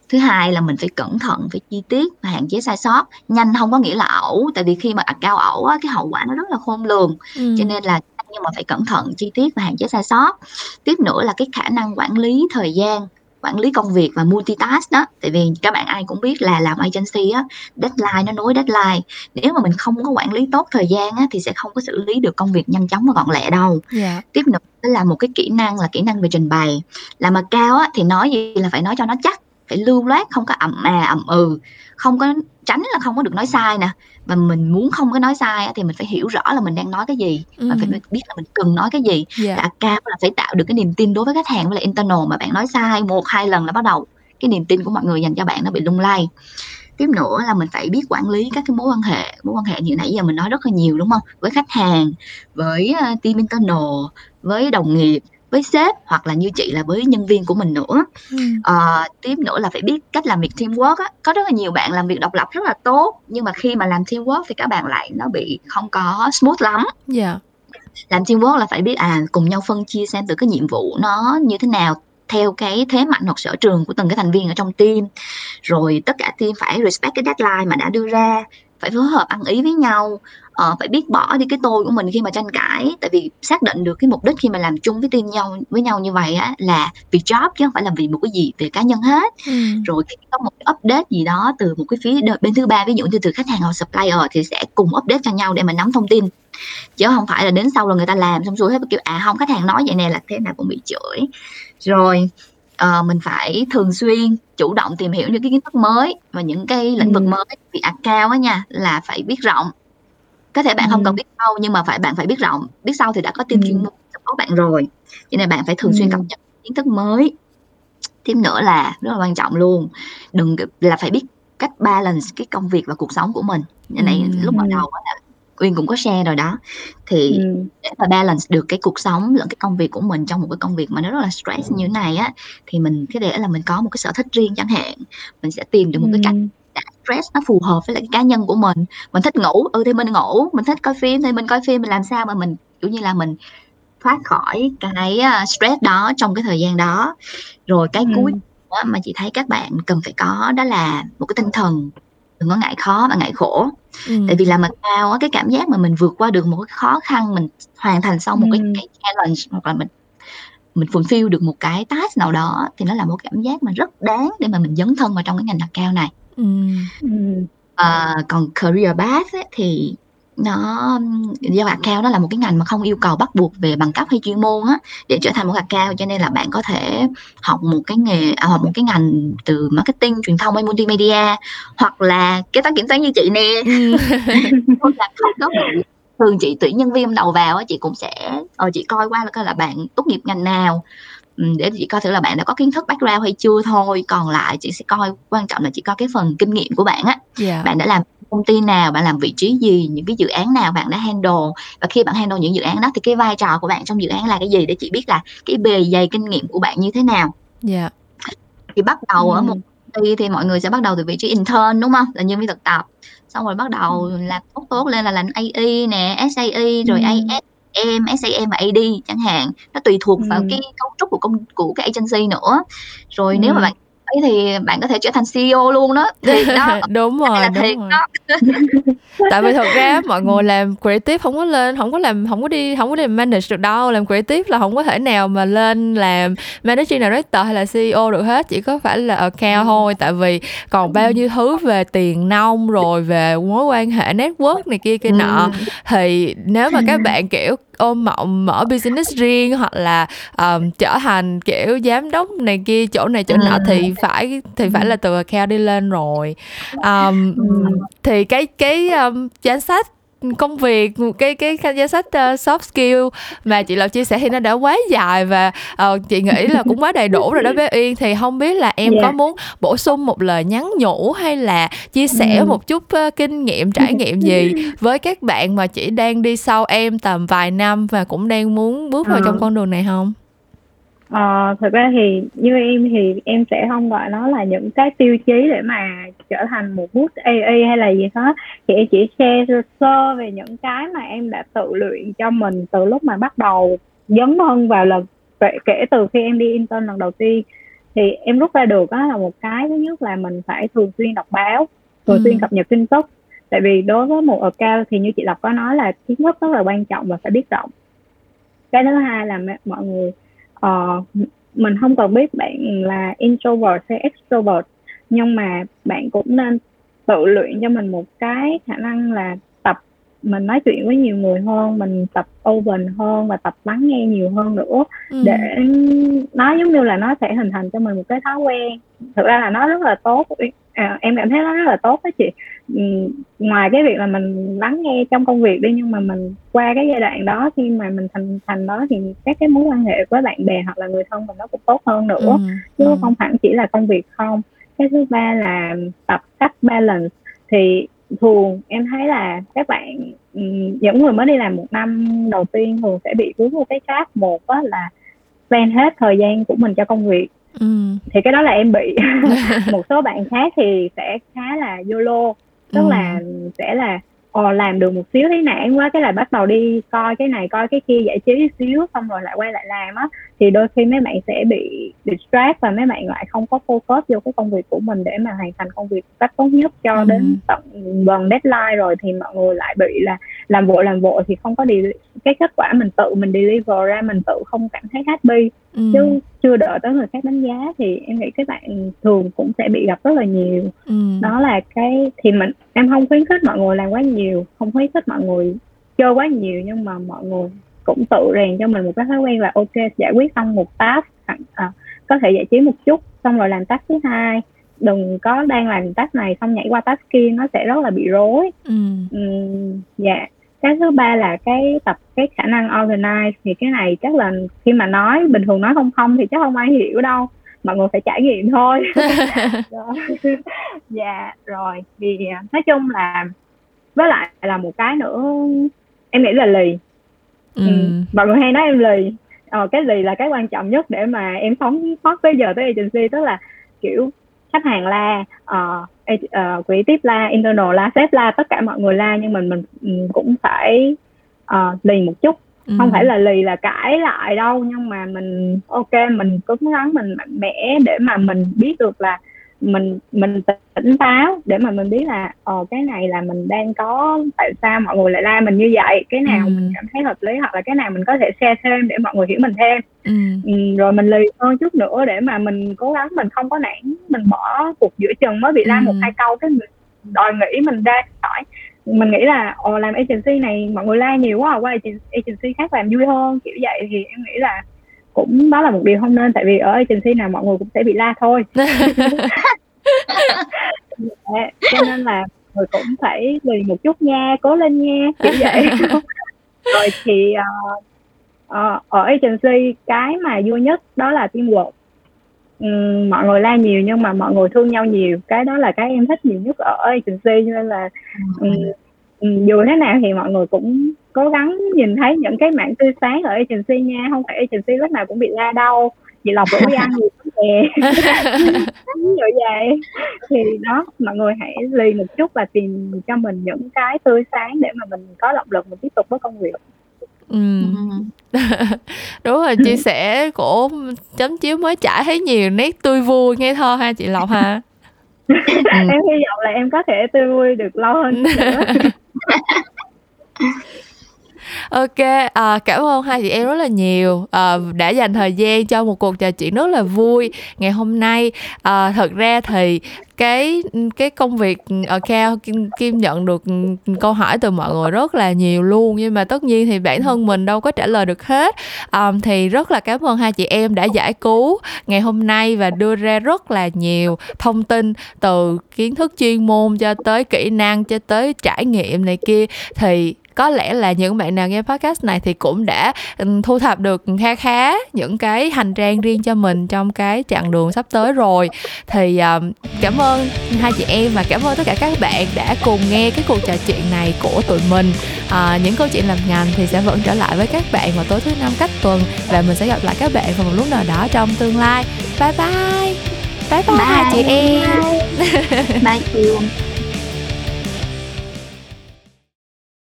Thứ hai là mình phải cẩn thận phải chi tiết và hạn chế sai sót. Nhanh không có nghĩa là ẩu tại vì khi mà cao ẩu á, cái hậu quả nó rất là khôn lường. Cho nên là nhưng mà phải cẩn thận chi tiết và hạn chế sai sót. Tiếp nữa là cái khả năng quản lý thời gian quản lý công việc và multitask đó tại vì các bạn ai cũng biết là làm agency á deadline nó nối deadline nếu mà mình không có quản lý tốt thời gian á thì sẽ không có xử lý được công việc nhanh chóng và gọn lẹ đâu yeah. Dạ. tiếp nữa là một cái kỹ năng là kỹ năng về trình bày làm mà cao á thì nói gì là phải nói cho nó chắc phải lưu loát không có ậm à ậm ừ không có tránh là không có được nói sai nè và mình muốn không có nói sai thì mình phải hiểu rõ là mình đang nói cái gì ừ. và phải biết là mình cần nói cái gì yeah. là cao là phải tạo được cái niềm tin đối với khách hàng với lại internal mà bạn nói sai một hai lần là bắt đầu cái niềm tin của mọi người dành cho bạn nó bị lung lay tiếp nữa là mình phải biết quản lý các cái mối quan hệ mối quan hệ như nãy giờ mình nói rất là nhiều đúng không với khách hàng với uh, team internal với đồng nghiệp với sếp hoặc là như chị là với nhân viên của mình nữa ừ. à, tiếp nữa là phải biết cách làm việc teamwork á có rất là nhiều bạn làm việc độc lập rất là tốt nhưng mà khi mà làm teamwork thì các bạn lại nó bị không có smooth lắm yeah. Dạ. làm teamwork là phải biết à cùng nhau phân chia xem từ cái nhiệm vụ nó như thế nào theo cái thế mạnh hoặc sở trường của từng cái thành viên ở trong team rồi tất cả team phải respect cái deadline mà đã đưa ra phải phối hợp ăn ý với nhau. Uh, phải biết bỏ đi cái tôi của mình khi mà tranh cãi. Tại vì xác định được cái mục đích khi mà làm chung với team nhau với nhau như vậy á là vì job chứ không phải làm vì một cái gì về cá nhân hết. Ừ. rồi khi có một cái update gì đó từ một cái phía bên thứ ba ví dụ như từ khách hàng hoặc supplier thì sẽ cùng update cho nhau để mà nắm thông tin. Chứ không phải là đến sau là người ta làm xong xuôi hết kiểu à không khách hàng nói vậy nè là thế nào cũng bị chửi. Rồi uh, mình phải thường xuyên chủ động tìm hiểu những cái kiến thức mới và những cái lĩnh vực ừ. mới vì cao á nha là phải biết rộng có thể bạn ừ. không cần biết sâu nhưng mà phải bạn phải biết rộng biết sâu thì đã có team ừ. chuyên môn có bạn rồi cho nên bạn phải thường xuyên cập nhật kiến thức mới thêm nữa là rất là quan trọng luôn đừng là phải biết cách balance cái công việc và cuộc sống của mình như này ừ. lúc bắt đầu là Uyên cũng có share rồi đó thì ừ. để mà balance được cái cuộc sống lẫn cái công việc của mình trong một cái công việc mà nó rất là stress như thế này á thì mình cái để là mình có một cái sở thích riêng chẳng hạn mình sẽ tìm được một ừ. cái cách stress nó phù hợp với lại cái cá nhân của mình mình thích ngủ ừ thì mình ngủ mình thích coi phim thì mình coi phim mình làm sao mà mình kiểu như là mình thoát khỏi cái à, stress đó trong cái thời gian đó rồi cái ừ. cuối mà chị thấy các bạn cần phải có đó là một cái tinh thần đừng có ngại khó và ngại khổ ừ. tại vì là mặt cao á cái cảm giác mà mình vượt qua được một cái khó khăn mình hoàn thành xong một ừ. cái, cái challenge hoặc là mình mình fulfill được một cái task nào đó thì nó là một cảm giác mà rất đáng để mà mình dấn thân vào trong cái ngành đặt cao này ừ. À, còn career path ấy, thì nó do cao nó là một cái ngành mà không yêu cầu bắt buộc về bằng cấp hay chuyên môn á để trở thành một cao cho nên là bạn có thể học một cái nghề à, học một cái ngành từ marketing truyền thông hay multimedia hoặc là kế toán kiểm toán như chị nè ừ. <laughs> không có thường chị tuyển nhân viên đầu vào á chị cũng sẽ ờ, chị coi qua là coi là bạn tốt nghiệp ngành nào để chị coi thử là bạn đã có kiến thức background hay chưa thôi còn lại chị sẽ coi quan trọng là chị coi cái phần kinh nghiệm của bạn á yeah. Dạ. bạn đã làm công ty nào bạn làm vị trí gì những cái dự án nào bạn đã handle và khi bạn handle những dự án đó thì cái vai trò của bạn trong dự án là cái gì để chị biết là cái bề dày kinh nghiệm của bạn như thế nào yeah. Dạ. thì bắt đầu ừ. ở một công ty thì mọi người sẽ bắt đầu từ vị trí intern đúng không là nhân viên thực tập xong rồi bắt đầu ừ. làm tốt tốt lên là làm AI nè SAE rồi ừ. AS em SAM và AD chẳng hạn nó tùy thuộc vào cái cấu trúc của công của cái agency nữa rồi nếu mà bạn ấy thì bạn có thể trở thành CEO luôn đó. Thì đó. <laughs> Đúng rồi là đúng rồi. Đó. <laughs> tại vì thật ra <laughs> mọi người làm creative không có lên không có làm không có đi không có đi manage được đâu. Làm creative là không có thể nào mà lên làm managing director hay là CEO được hết. Chỉ có phải là account thôi. Tại vì còn bao nhiêu thứ về tiền nông rồi về mối quan hệ network này kia kia nọ. Thì nếu mà các bạn kiểu ôm mộng mở business riêng hoặc là um, trở thành kiểu giám đốc này kia chỗ này chỗ nọ thì phải thì phải là từ account đi lên rồi um, thì cái cái um, danh sách công việc cái cái danh sách uh, soft skill mà chị Lộc chia sẻ thì nó đã quá dài và uh, chị nghĩ là cũng quá đầy đủ rồi đó bé Yên thì không biết là em yeah. có muốn bổ sung một lời nhắn nhủ hay là chia sẻ mm. một chút uh, kinh nghiệm trải nghiệm gì với các bạn mà chỉ đang đi sau em tầm vài năm và cũng đang muốn bước vào uh. trong con đường này không? Ờ, thực ra thì như em thì em sẽ không gọi nó là những cái tiêu chí để mà trở thành một bút AI hay là gì hết. Thì em chỉ share sơ về những cái mà em đã tự luyện cho mình từ lúc mà bắt đầu dấn thân vào lần kể, kể từ khi em đi intern lần đầu tiên. Thì em rút ra được đó là một cái thứ nhất là mình phải thường xuyên đọc báo thường xuyên ừ. cập nhật tin tức. Tại vì đối với một account thì như chị Lộc có nói là kiến thức rất là quan trọng và phải biết rộng. Cái thứ hai là mọi người uh, mình không cần biết bạn là introvert hay extrovert nhưng mà bạn cũng nên tự luyện cho mình một cái khả năng là mình nói chuyện với nhiều người hơn mình tập open hơn và tập lắng nghe nhiều hơn nữa ừ. để nó giống như là nó sẽ hình thành cho mình một cái thói quen thực ra là nó rất là tốt à, em cảm thấy nó rất là tốt đó chị ừ, ngoài cái việc là mình lắng nghe trong công việc đi nhưng mà mình qua cái giai đoạn đó khi mà mình thành thành đó thì các cái mối quan hệ với bạn bè hoặc là người thân mình nó cũng tốt hơn nữa ừ. chứ ừ. không hẳn chỉ là công việc không cái thứ ba là tập cách balance thì thường em thấy là các bạn những người mới đi làm một năm đầu tiên thường sẽ bị vướng một cái trap một á là spend hết thời gian của mình cho công việc ừ. thì cái đó là em bị <laughs> <laughs> một số bạn khác thì sẽ khá là yolo tức ừ. là sẽ là ồ làm được một xíu thấy nản quá cái là bắt đầu đi coi cái này coi cái kia giải trí xíu xong rồi lại quay lại làm á thì đôi khi mấy bạn sẽ bị distract và mấy bạn lại không có focus vô cái công việc của mình để mà hoàn thành công việc cách tốt nhất cho ừ. đến tận gần deadline rồi thì mọi người lại bị là làm vội làm vội thì không có đi cái kết quả mình tự mình deliver ra mình tự không cảm thấy happy ừ. chứ chưa đợi tới người khác đánh giá thì em nghĩ các bạn thường cũng sẽ bị gặp rất là nhiều ừ. đó là cái thì mình em không khuyến khích mọi người làm quá nhiều không khuyến khích mọi người chơi quá nhiều nhưng mà mọi người cũng tự rèn cho mình một cái thói quen là ok giải quyết xong một task à, có thể giải trí một chút xong rồi làm task thứ hai. Đừng có đang làm task này xong nhảy qua task kia nó sẽ rất là bị rối. Ừ. Uhm, dạ. Cái thứ ba là cái tập cái khả năng organize thì cái này chắc là khi mà nói bình thường nói không không thì chắc không ai hiểu đâu. Mọi người phải trải nghiệm thôi. <laughs> <laughs> Dạ rồi. Thì à, nói chung là với lại là một cái nữa em nghĩ là lì ừ. ừ. mọi người hay nói em lì ờ, cái lì là cái quan trọng nhất để mà em sống thoát tới giờ tới agency tức là kiểu khách hàng la uh, uh, creative la internal la sếp la tất cả mọi người la nhưng mình mình, mình cũng phải uh, lì một chút ừ. không phải là lì là cãi lại đâu nhưng mà mình ok mình cố gắng mình mạnh mẽ để mà mình biết được là mình mình tỉnh táo để mà mình biết là ờ cái này là mình đang có tại sao mọi người lại la mình như vậy cái nào ừ. mình cảm thấy hợp lý hoặc là cái nào mình có thể share thêm để mọi người hiểu mình thêm ừ. Ừ, rồi mình lì hơn chút nữa để mà mình cố gắng mình không có nản mình bỏ cuộc giữa chừng mới bị la ừ. một hai câu cái mình đòi nghĩ mình ra hỏi mình nghĩ là ồ làm agency này mọi người la nhiều quá qua agency khác làm vui hơn kiểu vậy thì em nghĩ là cũng đó là một điều không nên tại vì ở agency nào mọi người cũng sẽ bị la thôi. <laughs> Dạ, cho nên là người cũng phải lì một chút nha cố lên nha kiểu vậy. <laughs> Rồi thì uh, uh, ở agency cái mà vui nhất đó là teamwork. Um, mọi người la nhiều nhưng mà mọi người thương nhau nhiều cái đó là cái em thích nhiều nhất ở agency cho nên là um, um, dù thế nào thì mọi người cũng cố gắng nhìn thấy những cái mảng tươi sáng ở agency nha không phải agency lúc nào cũng bị la đâu chị lọc bữa ăn gì nè như vậy thì đó mọi người hãy lì một chút và tìm cho mình những cái tươi sáng để mà mình có động lực mình tiếp tục với công việc Ừ. <laughs> đúng rồi chia <laughs> sẻ của chấm chiếu mới trải thấy nhiều nét tươi vui ngây thơ ha chị lộc ha ừ. <laughs> em hy vọng là em có thể tươi vui được lâu hơn nữa <laughs> <laughs> ok à, cảm ơn hai chị em rất là nhiều. À, đã dành thời gian cho một cuộc trò chuyện rất là vui ngày hôm nay. À, thật ra thì cái cái công việc à, ở cao kim, kim nhận được câu hỏi từ mọi người rất là nhiều luôn. Nhưng mà tất nhiên thì bản thân mình đâu có trả lời được hết. Um, thì rất là cảm ơn hai chị em đã giải cứu ngày hôm nay và đưa ra rất là nhiều thông tin từ kiến thức chuyên môn cho tới kỹ năng cho tới trải nghiệm này kia. Thì có lẽ là những bạn nào nghe podcast này thì cũng đã thu thập được khá khá những cái hành trang riêng cho mình trong cái chặng đường sắp tới rồi. Thì um, cảm ơn hai chị em và cảm ơn tất cả các bạn đã cùng nghe cái cuộc trò chuyện này của tụi mình. À, những câu chuyện làm ngành thì sẽ vẫn trở lại với các bạn vào tối thứ năm cách tuần và mình sẽ gặp lại các bạn vào một lúc nào đó trong tương lai. Bye bye. Bye bye, bye. hai chị em. Bye chị